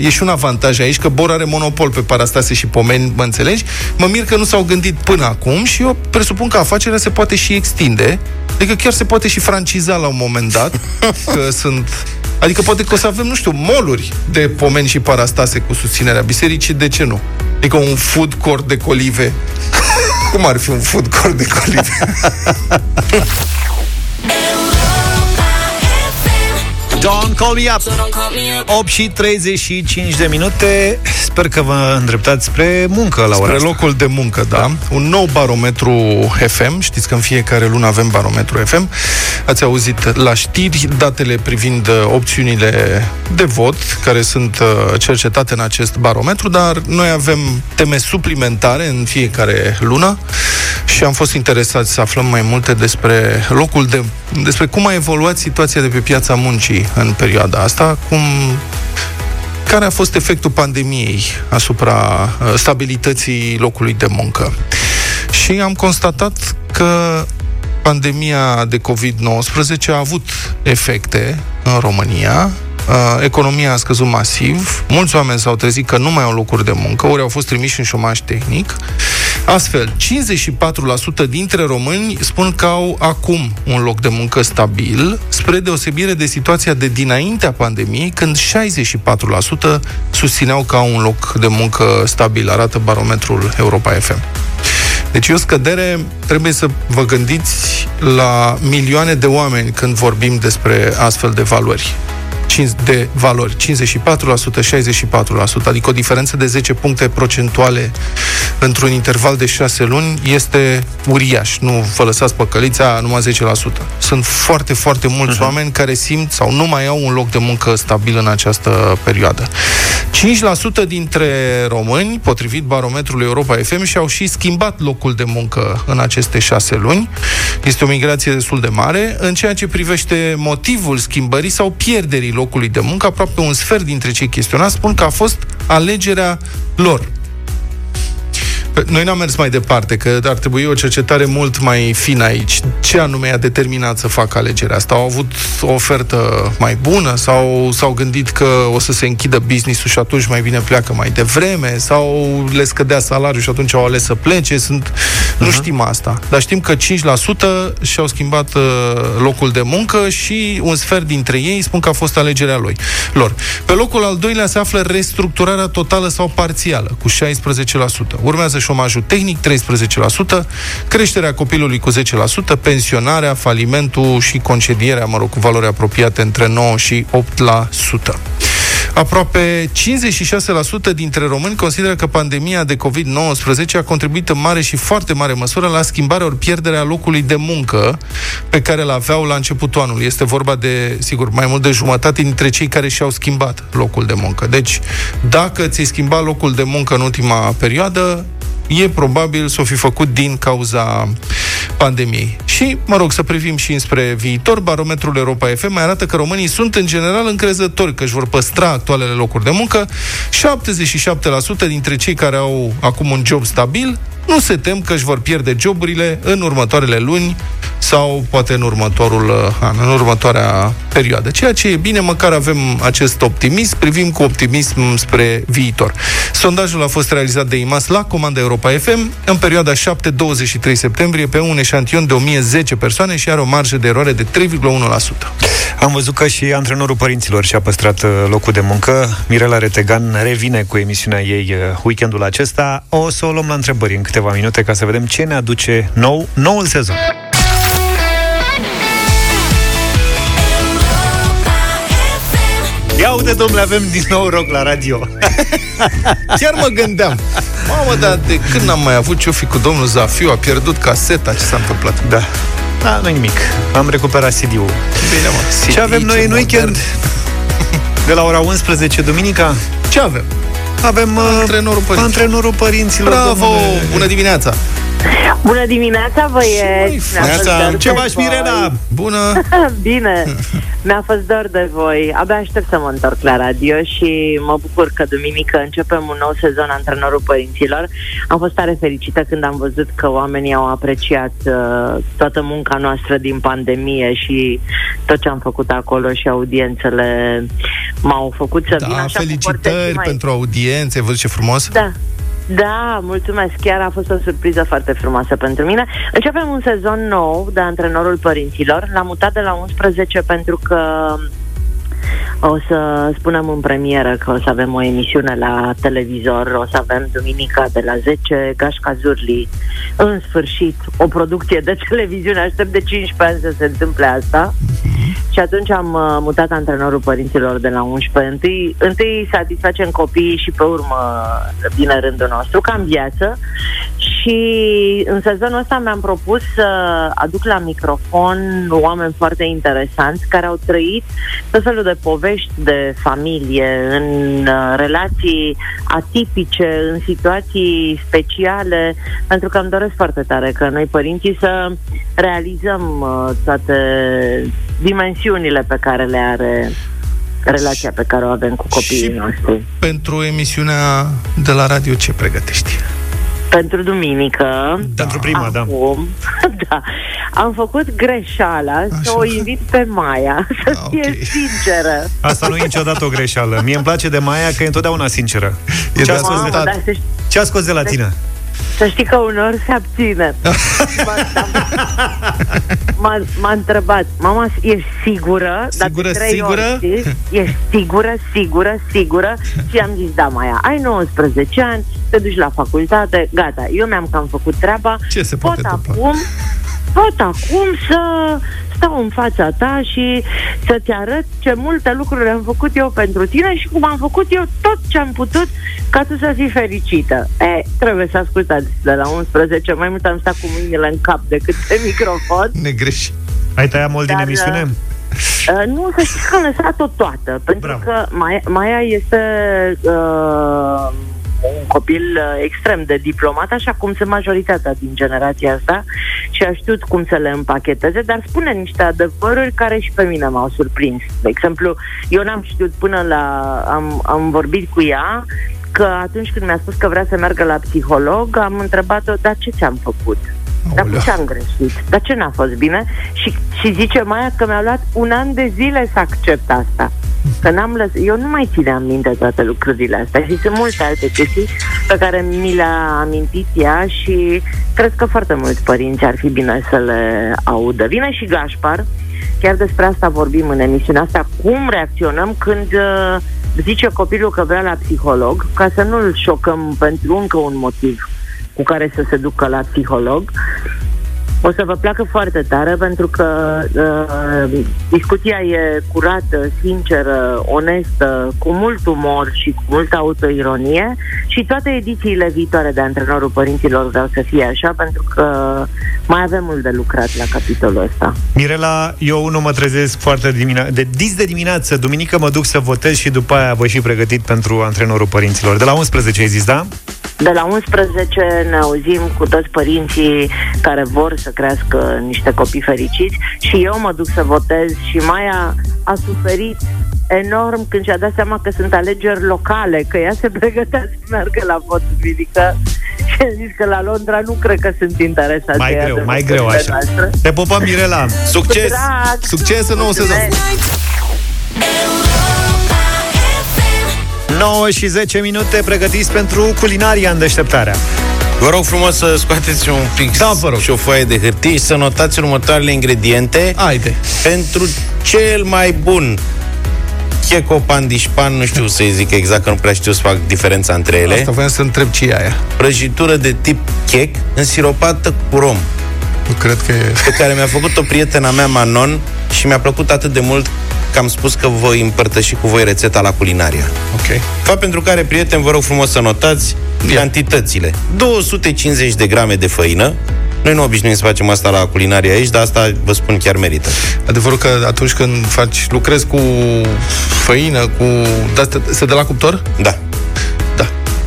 e și un avantaj aici, că Bor are monopol pe parastase și pomeni, mă înțelegi? Mă mir că nu s-au gândit până acum și eu presupun că afacerea se poate și extinde, adică chiar se poate și franciza la un moment dat, că sunt... Adică poate că o să avem, nu știu, moluri de pomeni și parastase cu susținerea bisericii, de ce nu? Adică un food court de colive. Cum ar fi un food court de colive? Don't call me up 8 și 35 de minute Sper că vă îndreptați spre muncă la ora Spre asta. locul de muncă, da. da. Un nou barometru FM. Știți că în fiecare lună avem barometru FM. Ați auzit la știri datele privind uh, opțiunile de vot care sunt uh, cercetate în acest barometru, dar noi avem teme suplimentare în fiecare lună și am fost interesați să aflăm mai multe despre locul de despre cum a evoluat situația de pe piața muncii în perioada asta, cum care a fost efectul pandemiei asupra uh, stabilității locului de muncă. Și am constatat că pandemia de COVID-19 a avut efecte în România, Uh, economia a scăzut masiv, mulți oameni s-au trezit că nu mai au locuri de muncă, ori au fost trimiși în șomaj tehnic. Astfel, 54% dintre români spun că au acum un loc de muncă stabil, spre deosebire de situația de dinaintea pandemiei, când 64% susțineau că au un loc de muncă stabil, arată barometrul Europa FM. Deci e o scădere, trebuie să vă gândiți la milioane de oameni când vorbim despre astfel de valori de valori, 54%, 64%, adică o diferență de 10 puncte procentuale într-un interval de 6 luni este uriaș. Nu vă lăsați păcălița, numai 10%. Sunt foarte, foarte mulți uh-huh. oameni care simt sau nu mai au un loc de muncă stabil în această perioadă. 5% dintre români, potrivit barometrului Europa FM, și-au și schimbat locul de muncă în aceste 6 luni. Este o migrație destul de mare. În ceea ce privește motivul schimbării sau pierderii locului de muncă, aproape un sfert dintre cei chestionați spun că a fost alegerea lor. Noi n-am mers mai departe, că ar trebui o cercetare mult mai fină aici. Ce anume a determinat să facă alegerea asta? Au avut o ofertă mai bună sau s-au gândit că o să se închidă business-ul și atunci mai bine pleacă mai devreme sau le scădea salariul și atunci au ales să plece? Sunt... Uh-huh. Nu știm asta. Dar știm că 5% și-au schimbat uh, locul de muncă și un sfert dintre ei spun că a fost alegerea lui. lor. Pe locul al doilea se află restructurarea totală sau parțială, cu 16%. Urmează șomajul tehnic 13%, creșterea copilului cu 10%, pensionarea, falimentul și concedierea, mă rog, cu valori apropiate între 9 și 8%. Aproape 56% dintre români consideră că pandemia de COVID-19 a contribuit în mare și foarte mare măsură la schimbarea ori pierderea locului de muncă pe care îl aveau la începutul anului. Este vorba de, sigur, mai mult de jumătate dintre cei care și-au schimbat locul de muncă. Deci, dacă ți-ai schimbat locul de muncă în ultima perioadă, e probabil să o fi făcut din cauza pandemiei. Și, mă rog, să privim și înspre viitor, barometrul Europa FM mai arată că românii sunt în general încrezători că își vor păstra actualele locuri de muncă. 77% dintre cei care au acum un job stabil nu se tem că își vor pierde joburile în următoarele luni sau poate în următorul uh, an, în următoarea perioadă. Ceea ce e bine, măcar avem acest optimism, privim cu optimism spre viitor. Sondajul a fost realizat de IMAS la Comanda Europa FM în perioada 7-23 septembrie pe un eșantion de 1010 persoane și are o marjă de eroare de 3,1%. Am văzut că și antrenorul părinților și-a păstrat uh, locul de muncă. Mirela Retegan revine cu emisiunea ei uh, weekendul acesta. O să o luăm la întrebări în câteva minute ca să vedem ce ne aduce nou, noul sezon. Ia uite, domnule, avem din nou rock la radio. Chiar mă gândeam. Mamă, dar de când n-am mai avut ce-o fi cu domnul Zafiu? A pierdut caseta, ce s-a întâmplat? Da. Da, nu nimic. Am recuperat CD-ul. Bine, mă. CD, ce avem noi în weekend? De la ora 11, duminica? Ce avem? Avem antrenorul părinților. Antrenorul părinților Bravo! Domnule. Bună dimineața! Bună dimineața, băieți! Mi-a fost dor de Ce faci, voi. Mirela? Bună! Bine! Mi-a fost dor de voi. Abia aștept să mă întorc la radio și mă bucur că duminică începem un nou sezon antrenorul părinților. Am fost tare fericită când am văzut că oamenii au apreciat uh, toată munca noastră din pandemie și tot ce am făcut acolo și audiențele m-au făcut să vin Da, așa cu porteți felicitări mai... pentru audiențe, ai văzut ce frumos? Da. Da, mulțumesc. Chiar a fost o surpriză foarte frumoasă pentru mine. Începem un sezon nou de antrenorul părinților. L-am mutat de la 11 pentru că o să spunem în premieră că o să avem o emisiune la televizor, o să avem duminica de la 10, Gașca Zurli. În sfârșit, o producție de televiziune. Aștept de 15 ani să se întâmple asta. Și atunci am uh, mutat antrenorul părinților de la 11. Întâi, întâi satisfacem copiii și pe urmă vine rândul nostru, ca în viață. Și în sezonul ăsta mi-am propus să aduc la microfon oameni foarte interesanți care au trăit tot felul de povești de familie, în uh, relații atipice, în situații speciale, pentru că îmi doresc foarte tare că noi părinții să realizăm uh, toate dimensiunile pe care le are relația pe care o avem cu copiii Și noștri. Pentru emisiunea de la radio ce pregătești? Pentru duminică, Pentru prima, da. acum, da, am făcut greșeala să o invit pe Maia să Ah, fie ok. sinceră. Asta nu e niciodată o greșeală. Mie îmi place de Maia că e întotdeauna sinceră. E Ce a de scos de, ascultat. dar să, ș- ce a scos de la tine? Să știi că unor se abține. M-a, m-a, m-a întrebat, mama, ești sigură? Dar de Sigură, trei sigură? Ori, știi? ești sigură, sigură, sigură? Și am zis, da, Maia, ai 19 ani, te duci la facultate, gata, eu mi-am cam făcut treaba. Ce se pot poate întâmpla? acum, pot acum să stau în fața ta și să-ți arăt ce multe lucruri am făcut eu pentru tine și cum am făcut eu tot ce am putut ca tu să fii fericită. E, trebuie să ascultați de la 11, mai mult am stat cu mâinile în cap decât pe microfon. Ne greși. Ai tăiat mult din Dar, emisiune? Uh, nu, să știți că am lăsat-o toată, pentru Bravo. că Maia, Maia este uh, un copil uh, extrem de diplomat, așa cum sunt majoritatea din generația asta și a știut cum să le împacheteze, dar spune niște adevăruri care și pe mine m-au surprins. De exemplu, eu n-am știut până la... Am, am vorbit cu ea că atunci când mi-a spus că vrea să meargă la psiholog, am întrebat-o, dar ce ți-am făcut? Dar cu Aoleu. ce am greșit? Dar ce n-a fost bine? Și, și zice Maia că mi-a luat un an de zile să accept asta. Că n-am lăs... Eu nu mai țineam minte toate lucrurile astea și sunt multe alte chestii pe care mi le-a amintit ea și cred că foarte mulți părinți ar fi bine să le audă. Vine și Gașpar, chiar despre asta vorbim în emisiunea asta, cum reacționăm când uh, zice copilul că vrea la psiholog, ca să nu-l șocăm pentru încă un motiv cu care să se ducă la psiholog. O să vă placă foarte tare pentru că uh, discuția e curată, sinceră, onestă, cu mult umor și cu multă autoironie și toate edițiile viitoare de Antrenorul Părinților vreau să fie așa pentru că mai avem mult de lucrat la capitolul ăsta. Mirela, eu nu mă trezesc foarte dimine- de dis de dimineață, duminică mă duc să votez și după aia voi fi pregătit pentru antrenorul părinților. De la 11 ai zis, da? De la 11 ne auzim cu toți părinții care vor să crească niște copii fericiți și eu mă duc să votez și Maia a suferit enorm când și-a dat seama că sunt alegeri locale, că ea se pregătea să meargă la vot duminică și a zis că la Londra nu cred că sunt interesați. Mai să ia greu, de mai voturile greu așa. noastre. Te pupăm, Mirela! Cu Succes! drag! Succes în nou sezon! Mulțumesc! 9 și 10 minute pregătiți pentru culinaria în deșteptarea. Vă rog frumos să scoateți un pic Da, vă rog. și o foaie de hârtie și să notați următoarele ingrediente Haide. pentru cel mai bun checo pandișpan, nu știu să-i zic exact, că nu prea știu să fac diferența între ele. Asta voiam să întreb ce e aia. Prăjitură de tip chec însiropată cu rom, Nu cred că e... pe care mi-a făcut o prietena mea, Manon, și mi-a plăcut atât de mult că am spus că voi împărtăși cu voi rețeta la culinaria. Ok. Fapt pentru care, prieteni, vă rog frumos să notați Ia. cantitățile. 250 de grame de făină. Noi nu obișnuim să facem asta la culinaria aici, dar asta vă spun chiar merită. Adevărul că atunci când faci, lucrezi cu făină, cu... De astea, se dă la cuptor? Da. Da.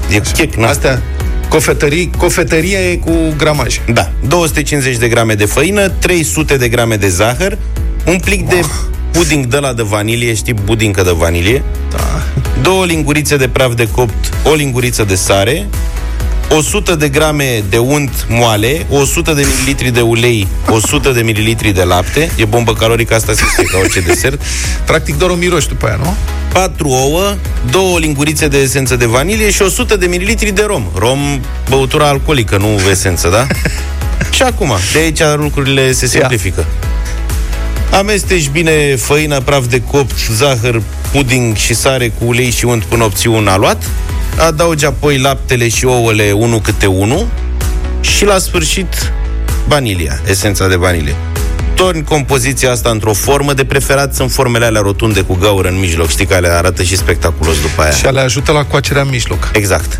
E chec, na. Astea Cofetării, cofetăria e cu gramaj. Da, 250 de grame de făină, 300 de grame de zahăr, un plic de puding de la de vanilie, știi, budincă de vanilie, Da. două lingurițe de praf de copt, o linguriță de sare, 100 de grame de unt moale, 100 de mililitri de ulei, 100 de mililitri de lapte, e bombă calorică asta se știe ca orice desert, Practic doar o miroși după aia, nu? 4 ouă, două lingurițe de esență de vanilie și 100 de mililitri de rom. Rom, băutura alcoolică, nu esență, da? și acum, de aici lucrurile se simplifică. Amesteci bine făină, praf de copt, zahăr, puding și sare cu ulei și unt până obții un aluat. Adaugi apoi laptele și ouăle unul câte unul și la sfârșit vanilia, esența de vanilie. Torni compoziția asta într-o formă, de preferat sunt formele alea rotunde cu gaură în mijloc, știi că alea arată și spectaculos după aia. Și le ajută la coacerea în mijloc. Exact.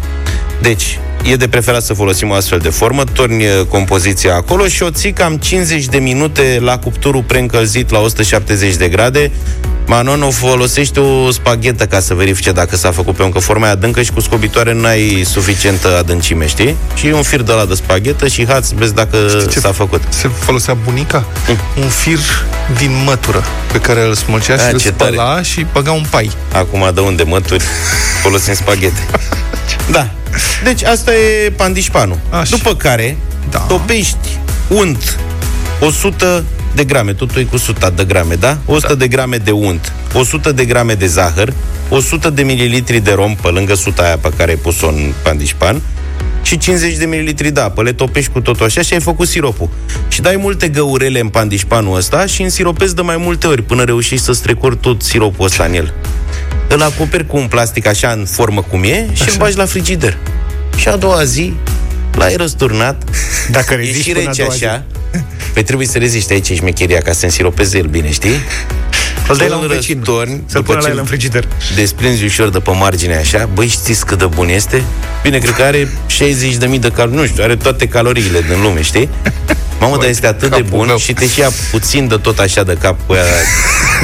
Deci, e de preferat să folosim o astfel de formă, torni uh, compoziția acolo și o ții cam 50 de minute la cuptorul preîncălzit la 170 de grade. Manon o folosește o spaghetă ca să verifice dacă s-a făcut pe încă forma e adâncă și cu scobitoare nu ai suficientă adâncime, știi? Și un fir de la de spaghetă și hați, vezi dacă ce s-a făcut. Se folosea bunica? Un fir din mătură pe care îl smulcea și A, îl ce tare. spăla și băga un pai. Acum dă unde mături folosim spaghete. Da. Deci asta e pandișpanul. Așa. După care Da. topești unt 100 de grame, totul e cu 100 de grame, da? 100 da. de grame de unt, 100 de grame de zahăr, 100 de mililitri de rom, pe lângă suta aia pe care ai pus-o în pandișpan, și 50 de mililitri de apă. Le topești cu totul așa și ai făcut siropul. Și dai multe găurele în pandișpanul ăsta și însiropezi de mai multe ori până reușești să strecori tot siropul ăsta în el. Îl acoperi cu un plastic așa în formă cum e și îl bagi la frigider. Și a doua zi l-ai răsturnat. Dacă E reziști și până a rece doua zi. așa. Păi trebuie să reziști aici e șmecheria ca să însiropeze el bine, știi? Îl dai la Îl un vecin, răstorni, să-l după pună la ce el în frigider. desprinzi ușor de pe margine așa, băi, știți cât de bun este? Bine, cred că are 60.000 de calorii, nu știu, are toate caloriile din lume, știi? Mamă, dar este atât de capul bun meu. și te și ia puțin de tot așa de cap cu aia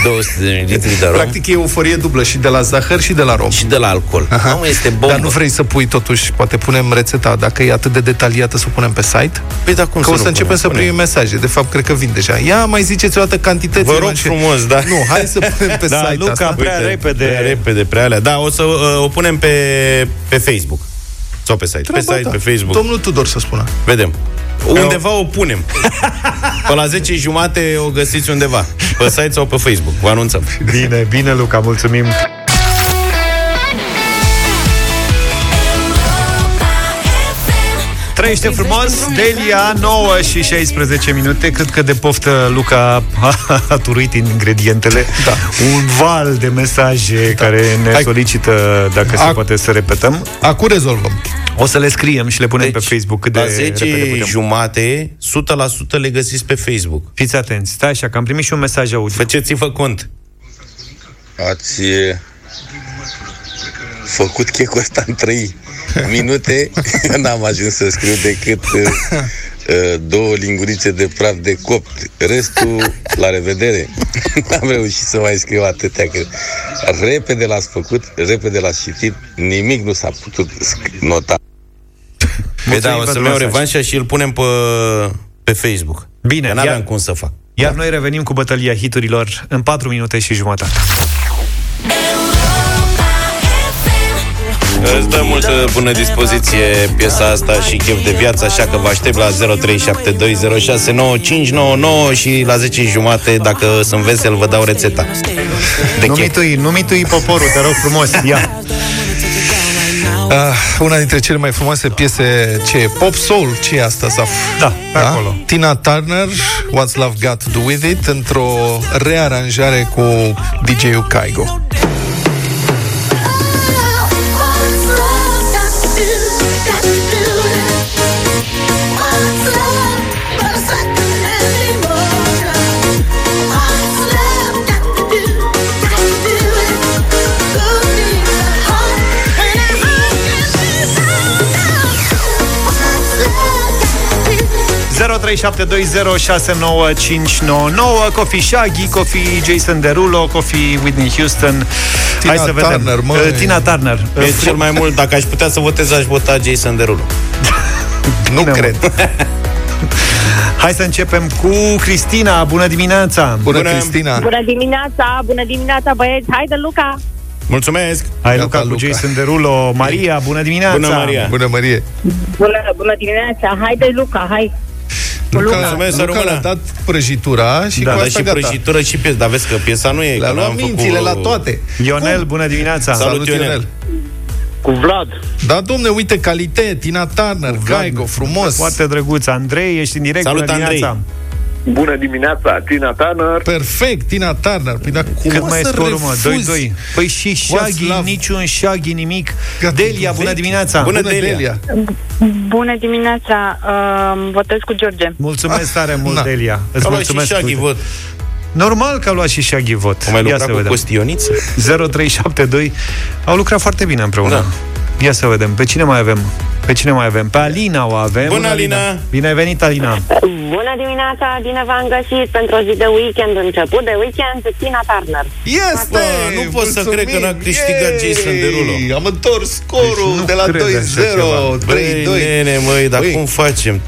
200 de mililitri de rom Practic e euforie dublă și de la zahăr și de la rom. și de la alcool. Mamă, este bombă. Dar nu vrei să pui totuși, poate punem rețeta, dacă e atât de detaliată, să o punem pe site? Păi, dar cum Că să o nu să începem punem? să Spune. primim mesaje. De fapt, cred că vin deja. Ia, mai ziceți o dată cantitățile. Vă rog mă, și- frumos, da. Nu, hai să punem pe Da, site Luca, asta. prea repede. Prea repede, prea alea. Da, o să uh, o punem pe, pe Facebook. Sau pe site. pe Treaba site, ta. pe Facebook. Domnul Tudor să spună. Vedem. Undeva o punem. Pe la 10 jumate o găsiți undeva. Pe site sau pe Facebook. Vă anunțăm. Bine, bine, Luca, mulțumim. Trăiește frumos, Delia, 9 și 16 minute Cred că de poftă Luca a, a turuit ingredientele Da. Un val de mesaje care ne Hai. solicită Dacă se Ac- poate să repetăm Acum rezolvăm. O să le scriem și le punem Deci, pe Facebook cât de la repede 10 putem. jumate, 100% le găsiți pe Facebook. Fiți atenți, stai așa, că am primit și un mesaj audio Faceți-vă cont. Ați e, făcut checul ăsta în 3 minute. Eu n-am ajuns să scriu decât uh, uh, două lingurițe de praf de copt. Restul, la revedere. N-am reușit să mai scriu atâtea. Că repede l-ați făcut, repede l-ați citit. Nimic nu s-a putut sc- nota. Păi da, o să pentru iau mesaj. revanșa și îl punem pe, pe Facebook. Bine, Că n-aveam iar- cum să fac. Iar noi revenim cu bătălia hiturilor În 4 minute și jumătate Îți dă multă bună dispoziție piesa asta și chef de viață, așa că vă aștept la 0372069599 și la 10 jumate, dacă sunt vesel, vă dau rețeta. De Nu chef. mitui, nu mitui poporul, te rog frumos Ia Uh, una dintre cele mai frumoase piese, ce e? Pop Soul, ce e asta, Zaf? Da, pe acolo. Tina Turner, What's Love Got to Do With It, într-o rearanjare cu DJ-ul Kaigo. Coffee Shaggy, Coffee Jason Derulo, Coffee Whitney Houston. Tina Hai să vedem. Turner, măi. Uh, Tina Turner. E cel mai mult, dacă aș putea să votez, aș vota Jason Derulo. Nu cred. Hai să începem cu Cristina. Bună dimineața! Bună, Cristina. Bună dimineața, bună dimineața băieți, haide Luca! Mulțumesc! Hai Gata, Luca cu Luca. Jason Derulo. Maria, bună dimineața! Bună, Maria! Bună, Marie. Bună, bună dimineața, haide Luca, hai! Luca, Mulțumesc, Luca Româna. le-a dat prăjitura și Da, cu dar asta și gata. prăjitură și piesă, dar vezi că piesa nu e. Le-a că luat n-am mințile făcut- la toate. Ionel, bună dimineața! Salut, Ionel. Cu Vlad. Da, domne, uite, calitate, Tina Turner, Gaigo, frumos. Foarte drăguț. Andrei, ești în direct. Salut, bună Andrei. dimineața. Bună dimineața, Tina Turner. Perfect, Tina Turner. Păi, dar cum Cât o mai e să scorul, mă? refuzi? 2-2. Păi și Shaggy, What's love? niciun Shaggy, nimic. Gata, Delia, bună vechi. dimineața! Bună, Bună, Delia. Delia. Bună dimineața, uh, votez cu George. Mulțumesc tare mult, Na. Delia. Îți A luat și mulțumesc. Shaggy Uite. vot. Normal că a luat și Shaggy vot. O mai Ia lucra să cu vedem. Costioniță? 0372 Au lucrat foarte bine împreună. Da. Ia să vedem. Pe cine mai avem? Pe cine mai avem? Pe Alina o avem. Bună, Alina! Bine ai venit, Alina! Bună dimineața, bine v-am găsit pentru o zi de weekend, început de weekend, Tina Turner. Este! Bă, nu pot să cred că n-a câștigat Jason Derulo. Am întors scorul Deci nu de la cred așa 2-0, ceva. 3-2. Băi, nene, măi, dar Băi, cum facem?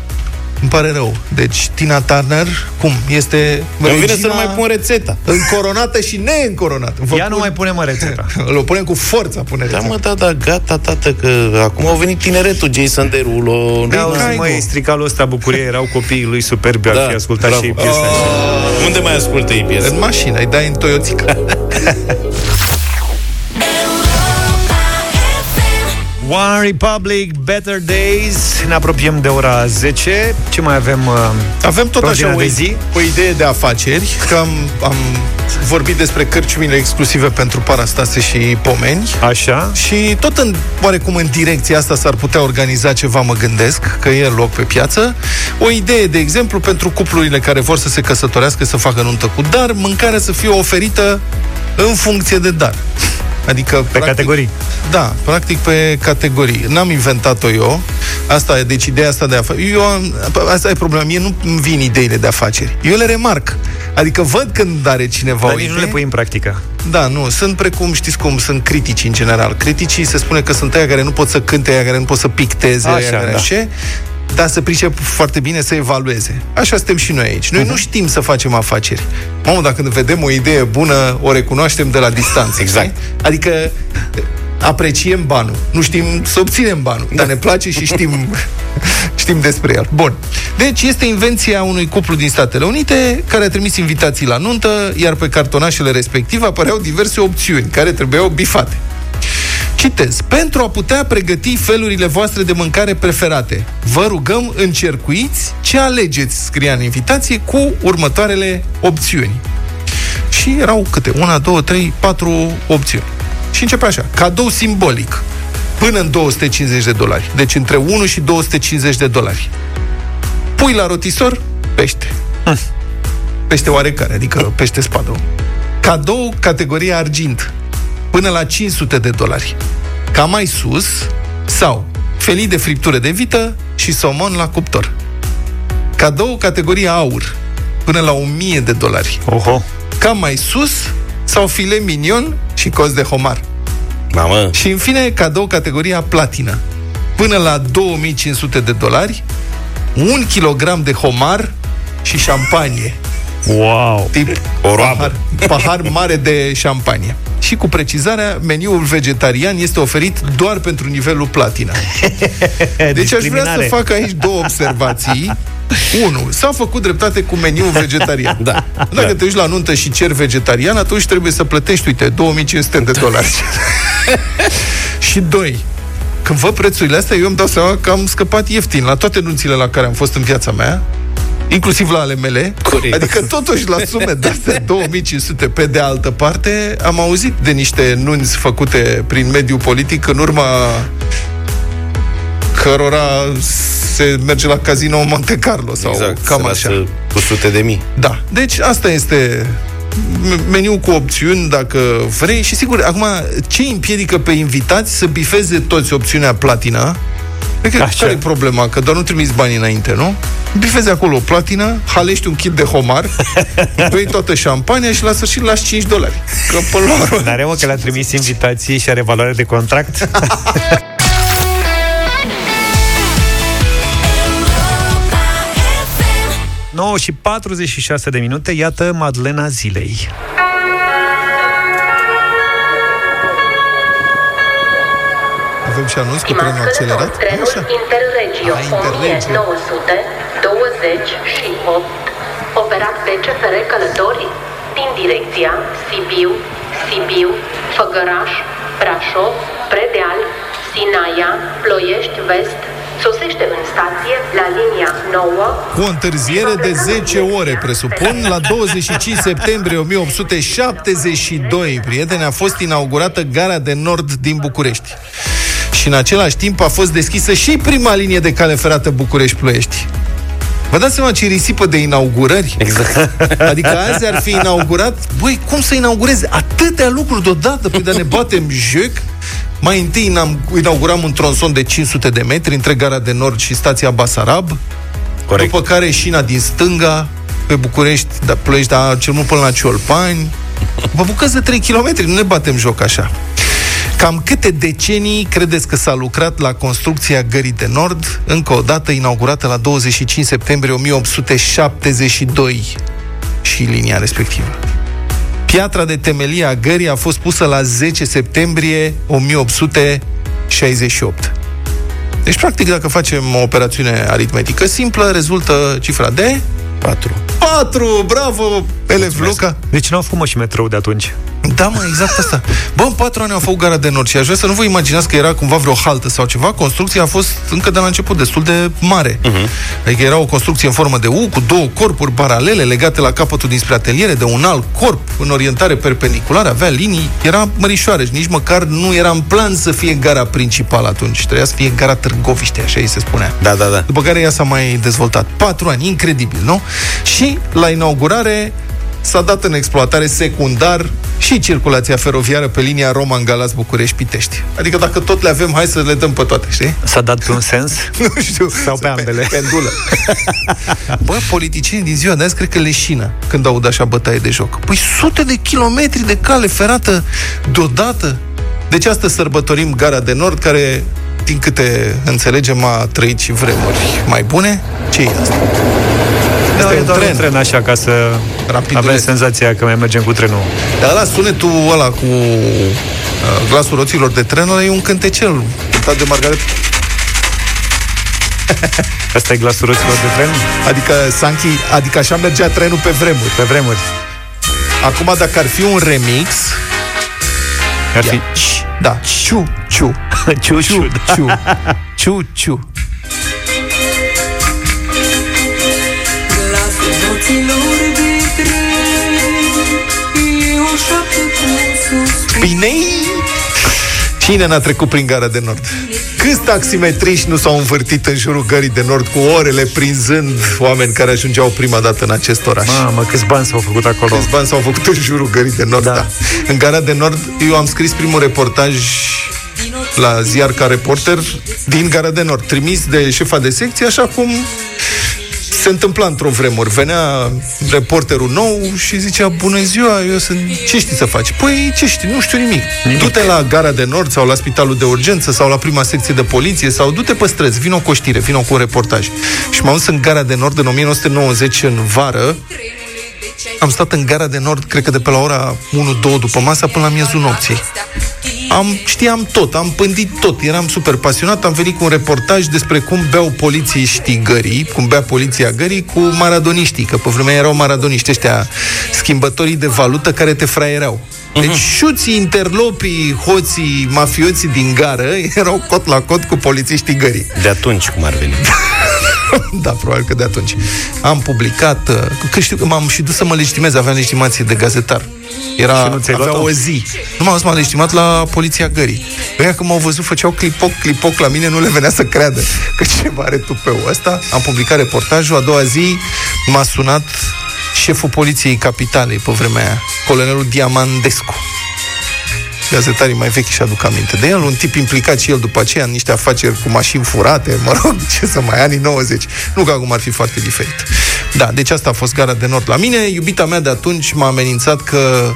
Îmi pare rău. Deci, Tina Turner, cum? Este Îmi vine să regina nu mai pun rețeta. Încoronată și neîncoronată. Vă Ia nu pun- mai punem rețeta. Îl punem cu forța, pune Da, rețeta. mă, da, da, gata, tată, că acum au venit tineretul Jason Derulo. Da, auzi, Caigo. măi, stricalul ăsta bucurie, erau copiii lui superbi, ar Da, fi ascultat bravo. și ei piesa. Unde mai ascultă ei piesa? În mașină, îi dai în Toyotica. One Republic, Better Days. Ne apropiem de ora 10. Ce mai avem? uh, Avem tot pe așa ordinea o, de zi? o idee de afaceri, că am, am vorbit despre cărciumile exclusive pentru Parastase și Pomeni. Așa. Și tot în, oarecum în direcția asta s-ar putea organiza ceva, mă gândesc, că e loc pe piață. O idee, de exemplu, pentru cuplurile care vor să se căsătorească, să facă nuntă cu dar, mâncarea să fie oferită în funcție de dar. Adică, Pe practic, categorii. Da, practic pe categorii. N-am inventat-o eu. Asta e, deci ideea asta de afaceri. Eu am, asta e problema. Mie nu îmi vin ideile de afaceri. Eu le remarc. Adică văd când are cineva Dar o nici nu idee. le pui în practică. Da, nu, sunt precum, știți cum, sunt critici în general. Criticii se spune că sunt aia care nu pot să cânte, aia care nu pot să picteze, Așa, aia care da. așa, dar să pricep foarte bine să evalueze. Așa suntem și noi aici. Noi uh-huh. nu știm să facem afaceri. Mamă, dacă vedem o idee bună, o recunoaștem de la distanță. Exact. știi? Adică apreciem banul. Nu știm să obținem banul, dar ne place și știm, știm despre el. Bun. Deci este invenția unui cuplu din Statele Unite care a trimis invitații la nuntă, iar pe cartonașele respective apăreau diverse opțiuni care trebuiau bifate. Citez. Pentru a putea pregăti felurile voastre de mâncare preferate, vă rugăm încercuiți ce alegeți, scria în invitație, cu următoarele opțiuni. Și erau câte? Una, două, trei, patru opțiuni. Și începe așa. Cadou simbolic. Până în 250 de dolari. Deci între 1 și 250 de dolari. Pui la rotisor, pește. Pește oarecare, adică pește spadă. Cadou categoria argint. Până la 500 de dolari. Ca mai sus, sau felii de friptură de vită și somon la cuptor. Cadou categoria aur. Până la 1000 de dolari. Oho. Cam mai sus, sau file minion și cos de homar. Mamă, Și în fine, cadou categoria platină. Până la 2500 de dolari, un kilogram de homar și șampanie. Wow. Tip O roabă. pahar, pahar mare de șampanie. Și cu precizarea, meniul vegetarian este oferit doar pentru nivelul platină. Deci aș vrea să fac aici două observații. Unu, s-a făcut dreptate cu meniul vegetarian. Da. Dacă Da. te uiți la nuntă și cer vegetarian, atunci trebuie să plătești, uite, 2500 de dolari. și doi, când văd prețurile astea, eu îmi dau seama că am scăpat ieftin la toate nunțile la care am fost în viața mea, inclusiv la ale mele. Corect. Adică totuși la sume de astea 2500 pe de altă parte, am auzit de niște nunți făcute prin mediul politic în urma cărora se merge la casino în Monte Carlo sau exact, cam se așa. lasă cu sute de mii. Da. Deci asta este m- meniu cu opțiuni dacă vrei și sigur, acum ce îi împiedică pe invitați să bifeze toți opțiunea platină Adică, care e problema? Că doar nu trimiți banii înainte, nu? Bifezi acolo o platină, halești un kit de homar, bei toată șampania și la sfârșit lași 5 dolari. Că până la urmă... N-are mă că le-a trimis invitații și are valoare de contract? 9 și 46 de minute, iată Madlena zilei. Și anunț cu trenul accelerat? Trenul Așa. Interregio Ah, Interregio. 1928, operat de CFR Călători din direcția Sibiu, Sibiu, Făgăraș, Brașov, Predeal, Sinaia, Ploiești Vest, sosește în stație la linia 9 Cu o întârziere de 10 ore, presupun, la 25 septembrie 1872, prieteni, a fost inaugurată Gara de Nord din București. Și în același timp a fost deschisă și prima linie de cale ferată București-Ploiești. Vă dați seama ce risipă de inaugurări? Exact. Adică azi ar fi inaugurat... Băi, cum să inaugureze atâtea lucruri deodată? Păi de ne batem joc. Mai întâi inam- inauguram un tronson de 500 de metri între Gara de Nord și stația Basarab. Corect. După care șina din stânga, pe București, da, Ploiești, dar cel mult până la Ciolpani. Vă bucăți de 3 km, nu ne batem joc așa. Cam câte decenii credeți că s-a lucrat la construcția Gării de Nord, încă o dată inaugurată la 25 septembrie 1872 și linia respectivă? Piatra de temelie a gării a fost pusă la 10 septembrie 1868. Deci, practic, dacă facem o operațiune aritmetică simplă, rezultă cifra de 4. 4! Bravo, elev Luca! Deci nu au făcut mă și metrou de atunci. Da, mă, exact asta. Bă, în patru ani au făcut gara de nord și aș vrea să nu vă imaginați că era cumva vreo haltă sau ceva. Construcția a fost încă de la început destul de mare. Uh-huh. Adică era o construcție în formă de U, cu două corpuri paralele legate la capătul dinspre ateliere, de un alt corp în orientare perpendiculară, avea linii, era mărișoară și nici măcar nu era în plan să fie gara principală atunci. Trebuia să fie gara Târgoviște, așa îi se spunea. Da, da, da. După care ea s-a mai dezvoltat. Patru ani, incredibil, nu? Și la inaugurare s-a dat în exploatare secundar și circulația feroviară pe linia Roman Galați București Pitești. Adică dacă tot le avem, hai să le dăm pe toate, știi? S-a dat pe un sens? nu știu. Sau pe ambele? Pendulă. Bă, politicienii din ziua de azi cred că leșină când aud așa bătaie de joc. Păi sute de kilometri de cale ferată deodată. Deci astăzi sărbătorim Gara de Nord, care, din câte înțelegem, a trăit și vremuri mai bune. Ce e asta? Da, Este e un doar tren. un tren așa ca să Rapiduleț. avem senzația că mai mergem cu trenul. Dar ăla, sunetul ăla cu uh, glasul roților de tren, ăla e un cântecel cântat de Margaret. Asta e glasul roților de tren? Adică, Sanchi, adică așa mergea trenul pe vremuri. Pe vremuri. Acum, dacă ar fi un remix... Ar fi... Da, ciu, ciu. ciu, ciu, da. ciu. Ciu, suspin Pinei! Cine n-a trecut prin gara de nord? Câți taximetriști nu s-au învârtit în jurul gării de nord cu orele prinzând oameni care ajungeau prima dată în acest oraș? Mamă, câți bani s-au făcut acolo? Câți bani s-au făcut în jurul gării de nord, da. da. În gara de nord, eu am scris primul reportaj la ziar ca reporter din Gara de Nord, trimis de șefa de secție, așa cum se întâmpla într-o vremuri. Venea reporterul nou și zicea, bună ziua, eu sunt... Ce știi să faci? Păi, ce știi? Nu știu nimic. nimic. Du-te la Gara de Nord sau la spitalul de urgență sau la prima secție de poliție sau du-te pe străzi, vino cu o știre, vino cu un reportaj. Și m-am dus în Gara de Nord în 1990 în vară. Am stat în Gara de Nord, cred că de pe la ora 1-2 după masa până la miezul nopții. Am, știam tot, am pândit tot, eram super pasionat, am venit cu un reportaj despre cum beau polițiștii gării, cum bea poliția gării cu maradoniștii, că pe vremea erau maradoniști ăștia schimbătorii de valută care te fraiereau. Deci șuții, interlopii, hoții, mafioții din gară erau cot la cot cu polițiștii gării. De atunci, cum ar veni. da, probabil că de atunci. Am publicat, uh, că știu că m-am și dus să mă legitimez, aveam legitimație de gazetar. Și Era, nu ți-ai avea luat-o? o zi. Nu m-am dus, m-am legitimat la poliția gării. Ăia când m-au văzut, făceau clipoc, clipoc la mine, nu le venea să creadă că cineva are tupeul ăsta. Am publicat reportajul, a doua zi m-a sunat șeful poliției capitalei pe vremea aia, colonelul Diamandescu. gazetarii mai vechi și aduc aminte de el, un tip implicat și el după aceea în niște afaceri cu mașini furate, mă rog, ce să mai, anii 90. Nu că acum ar fi foarte diferit. Da, deci asta a fost gara de nord la mine. Iubita mea de atunci m-a amenințat că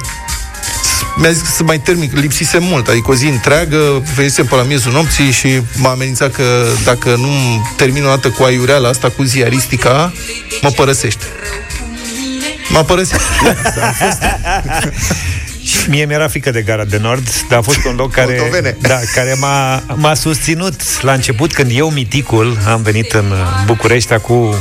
mi-a zis că să mai termin, că lipsise mult, adică o zi întreagă, venise pe la miezul nopții și m-a amenințat că dacă nu termin o dată cu aiureala asta, cu ziaristica, mă părăsește. M-a părăsit. Și mie mi-era frică de Gara de Nord, dar a fost un loc care, Moldovene. da, care m-a, m-a susținut la început, când eu, miticul, am venit în București acum uh,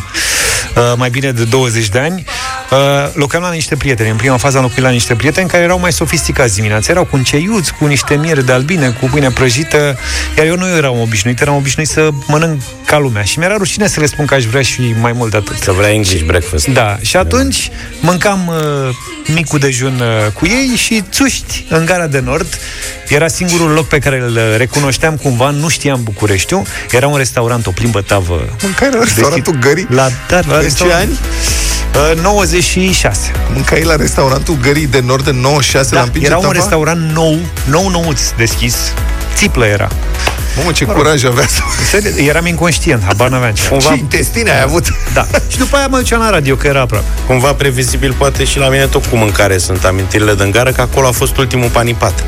mai bine de 20 de ani. Uh, locuiam la niște prieteni. În prima fază am locuit la niște prieteni care erau mai sofisticați dimineața. Erau cu un ceiuț, cu niște miere de albine, cu pâine prăjită, iar eu nu eram obișnuit, eram obișnuit să mănânc ca lumea. Și mi-era rușine să le spun că aș vrea și mai mult de atât. Să vrea English breakfast. Da, și atunci mâncam uh, micul dejun uh, cu ei și țuști în Gara de Nord. Era singurul loc pe care îl recunoșteam cumva, nu știam Bucureștiul. Era un restaurant, o plimbă tavă. Mâncai la restaurantul Gării? La, da, la În ce restaurant. ani? Uh, 96. Mâncai la restaurantul Gării de Nord în 96 la Da, împinge era un tava? restaurant nou, nou nouț deschis. Țiplă era. Mamă, ce curaj avea să... Serios, Eram inconștient, habar n-aveam ce. Ce intestine ai avut? Da. Și după aia mă duceam la radio, că era aproape. Cumva previzibil, poate și la mine tot cu mâncare sunt amintirile de gară, că acolo a fost ultimul panipat.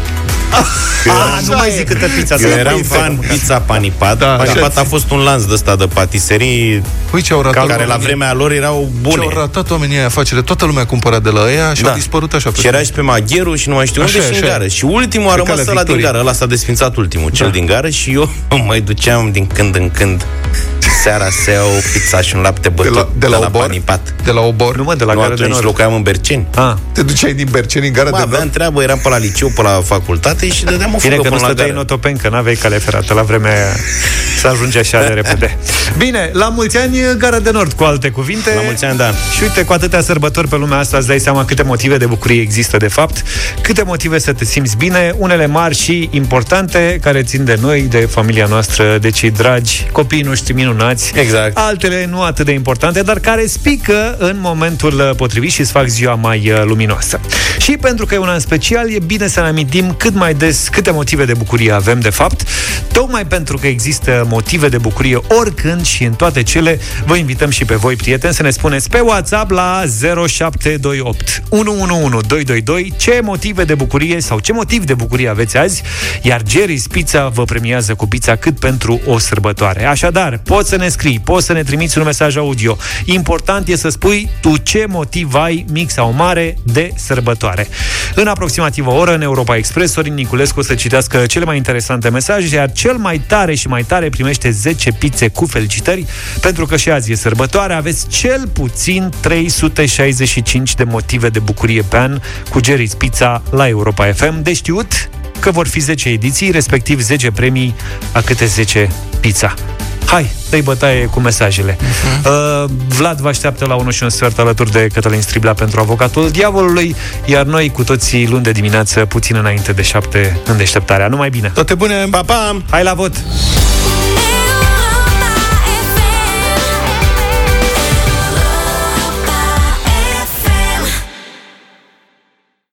Ah, nu mai zic câtă pizza Eu să eram pui, fan să- pizza panipat. Da, panipat așa. a fost un lanț de ăsta de patiserii Păi ce au ratat care la oamenii? vremea lor erau Ce bune. au ratat oamenii aia afacere. Toată lumea cumpăra de la ea și Da. au dispărut așa. Și era și pe Magheru și nu mai știu Așa unde e, și în așa e. gară. Și ultimul a Pe rămas calea ăla din Victoriei. gară. Ăla s-a desfințat ultimul, cel din gară și eu mai duceam din când în când seara să iau pizza și un lapte bătut De la- de la Obor? panipat. De la Obor? Nu mă, de la nu, Gara de atunci Nord. locuiam în Berceni. Ah. Te duceai din Berceni în gara Mă, de aveam Nord? treabă, eram pe la liceu, pe la facultate și dădeam o Bine fugă că nu până la stăteai în gară. Otopen, că n-aveai cale ferată la vremea aia să ajungi așa de repede. Bine, la mulți ani Gara de Nord, cu alte cuvinte. La mulți ani, da. Și uite, cu atâtea sărbători pe lumea asta, îți dai seama câte motive de bucurie există de fapt, câte motive să te simți bine, unele mari și importante, care țin de noi, de familia noastră, de cei dragi, copiii noștri minunați. Exact. Altele nu atât de importante, dar care spică în momentul uh, potrivit și îți fac ziua mai uh, luminoasă. Și pentru că e un an special, e bine să ne amintim cât mai des câte motive de bucurie avem, de fapt. Tocmai pentru că există motive de bucurie oricând și în toate cele, vă invităm și pe voi, prieteni, să ne spuneți pe WhatsApp la 0728 111222 ce motive de bucurie sau ce motiv de bucurie aveți azi, iar Jerry's Pizza vă premiază cu pizza cât pentru o sărbătoare. Așadar, poți să ne scrii, poți să ne trimiți un mesaj audio. Important e să spui tu ce motiv ai, mic sau mare, de sărbătoare. În aproximativ o oră, în Europa Express, Sorin Niculescu o să citească cele mai interesante mesaje, iar cel mai tare și mai tare primește 10 pizze cu felicitări, pentru că și azi e sărbătoare, aveți cel puțin 365 de motive de bucurie pe an cu Jerry's Pizza la Europa FM. De știut că vor fi 10 ediții, respectiv 10 premii a câte 10 pizza. Hai, dă bătaie cu mesajele. Uh, Vlad vă așteaptă la 1 și un sfert alături de Cătălin Striblea pentru avocatul diavolului, iar noi cu toții luni de dimineață, puțin înainte de 7 în deșteptarea. Numai bine! Toate bune! Pa, pa! Hai la vot!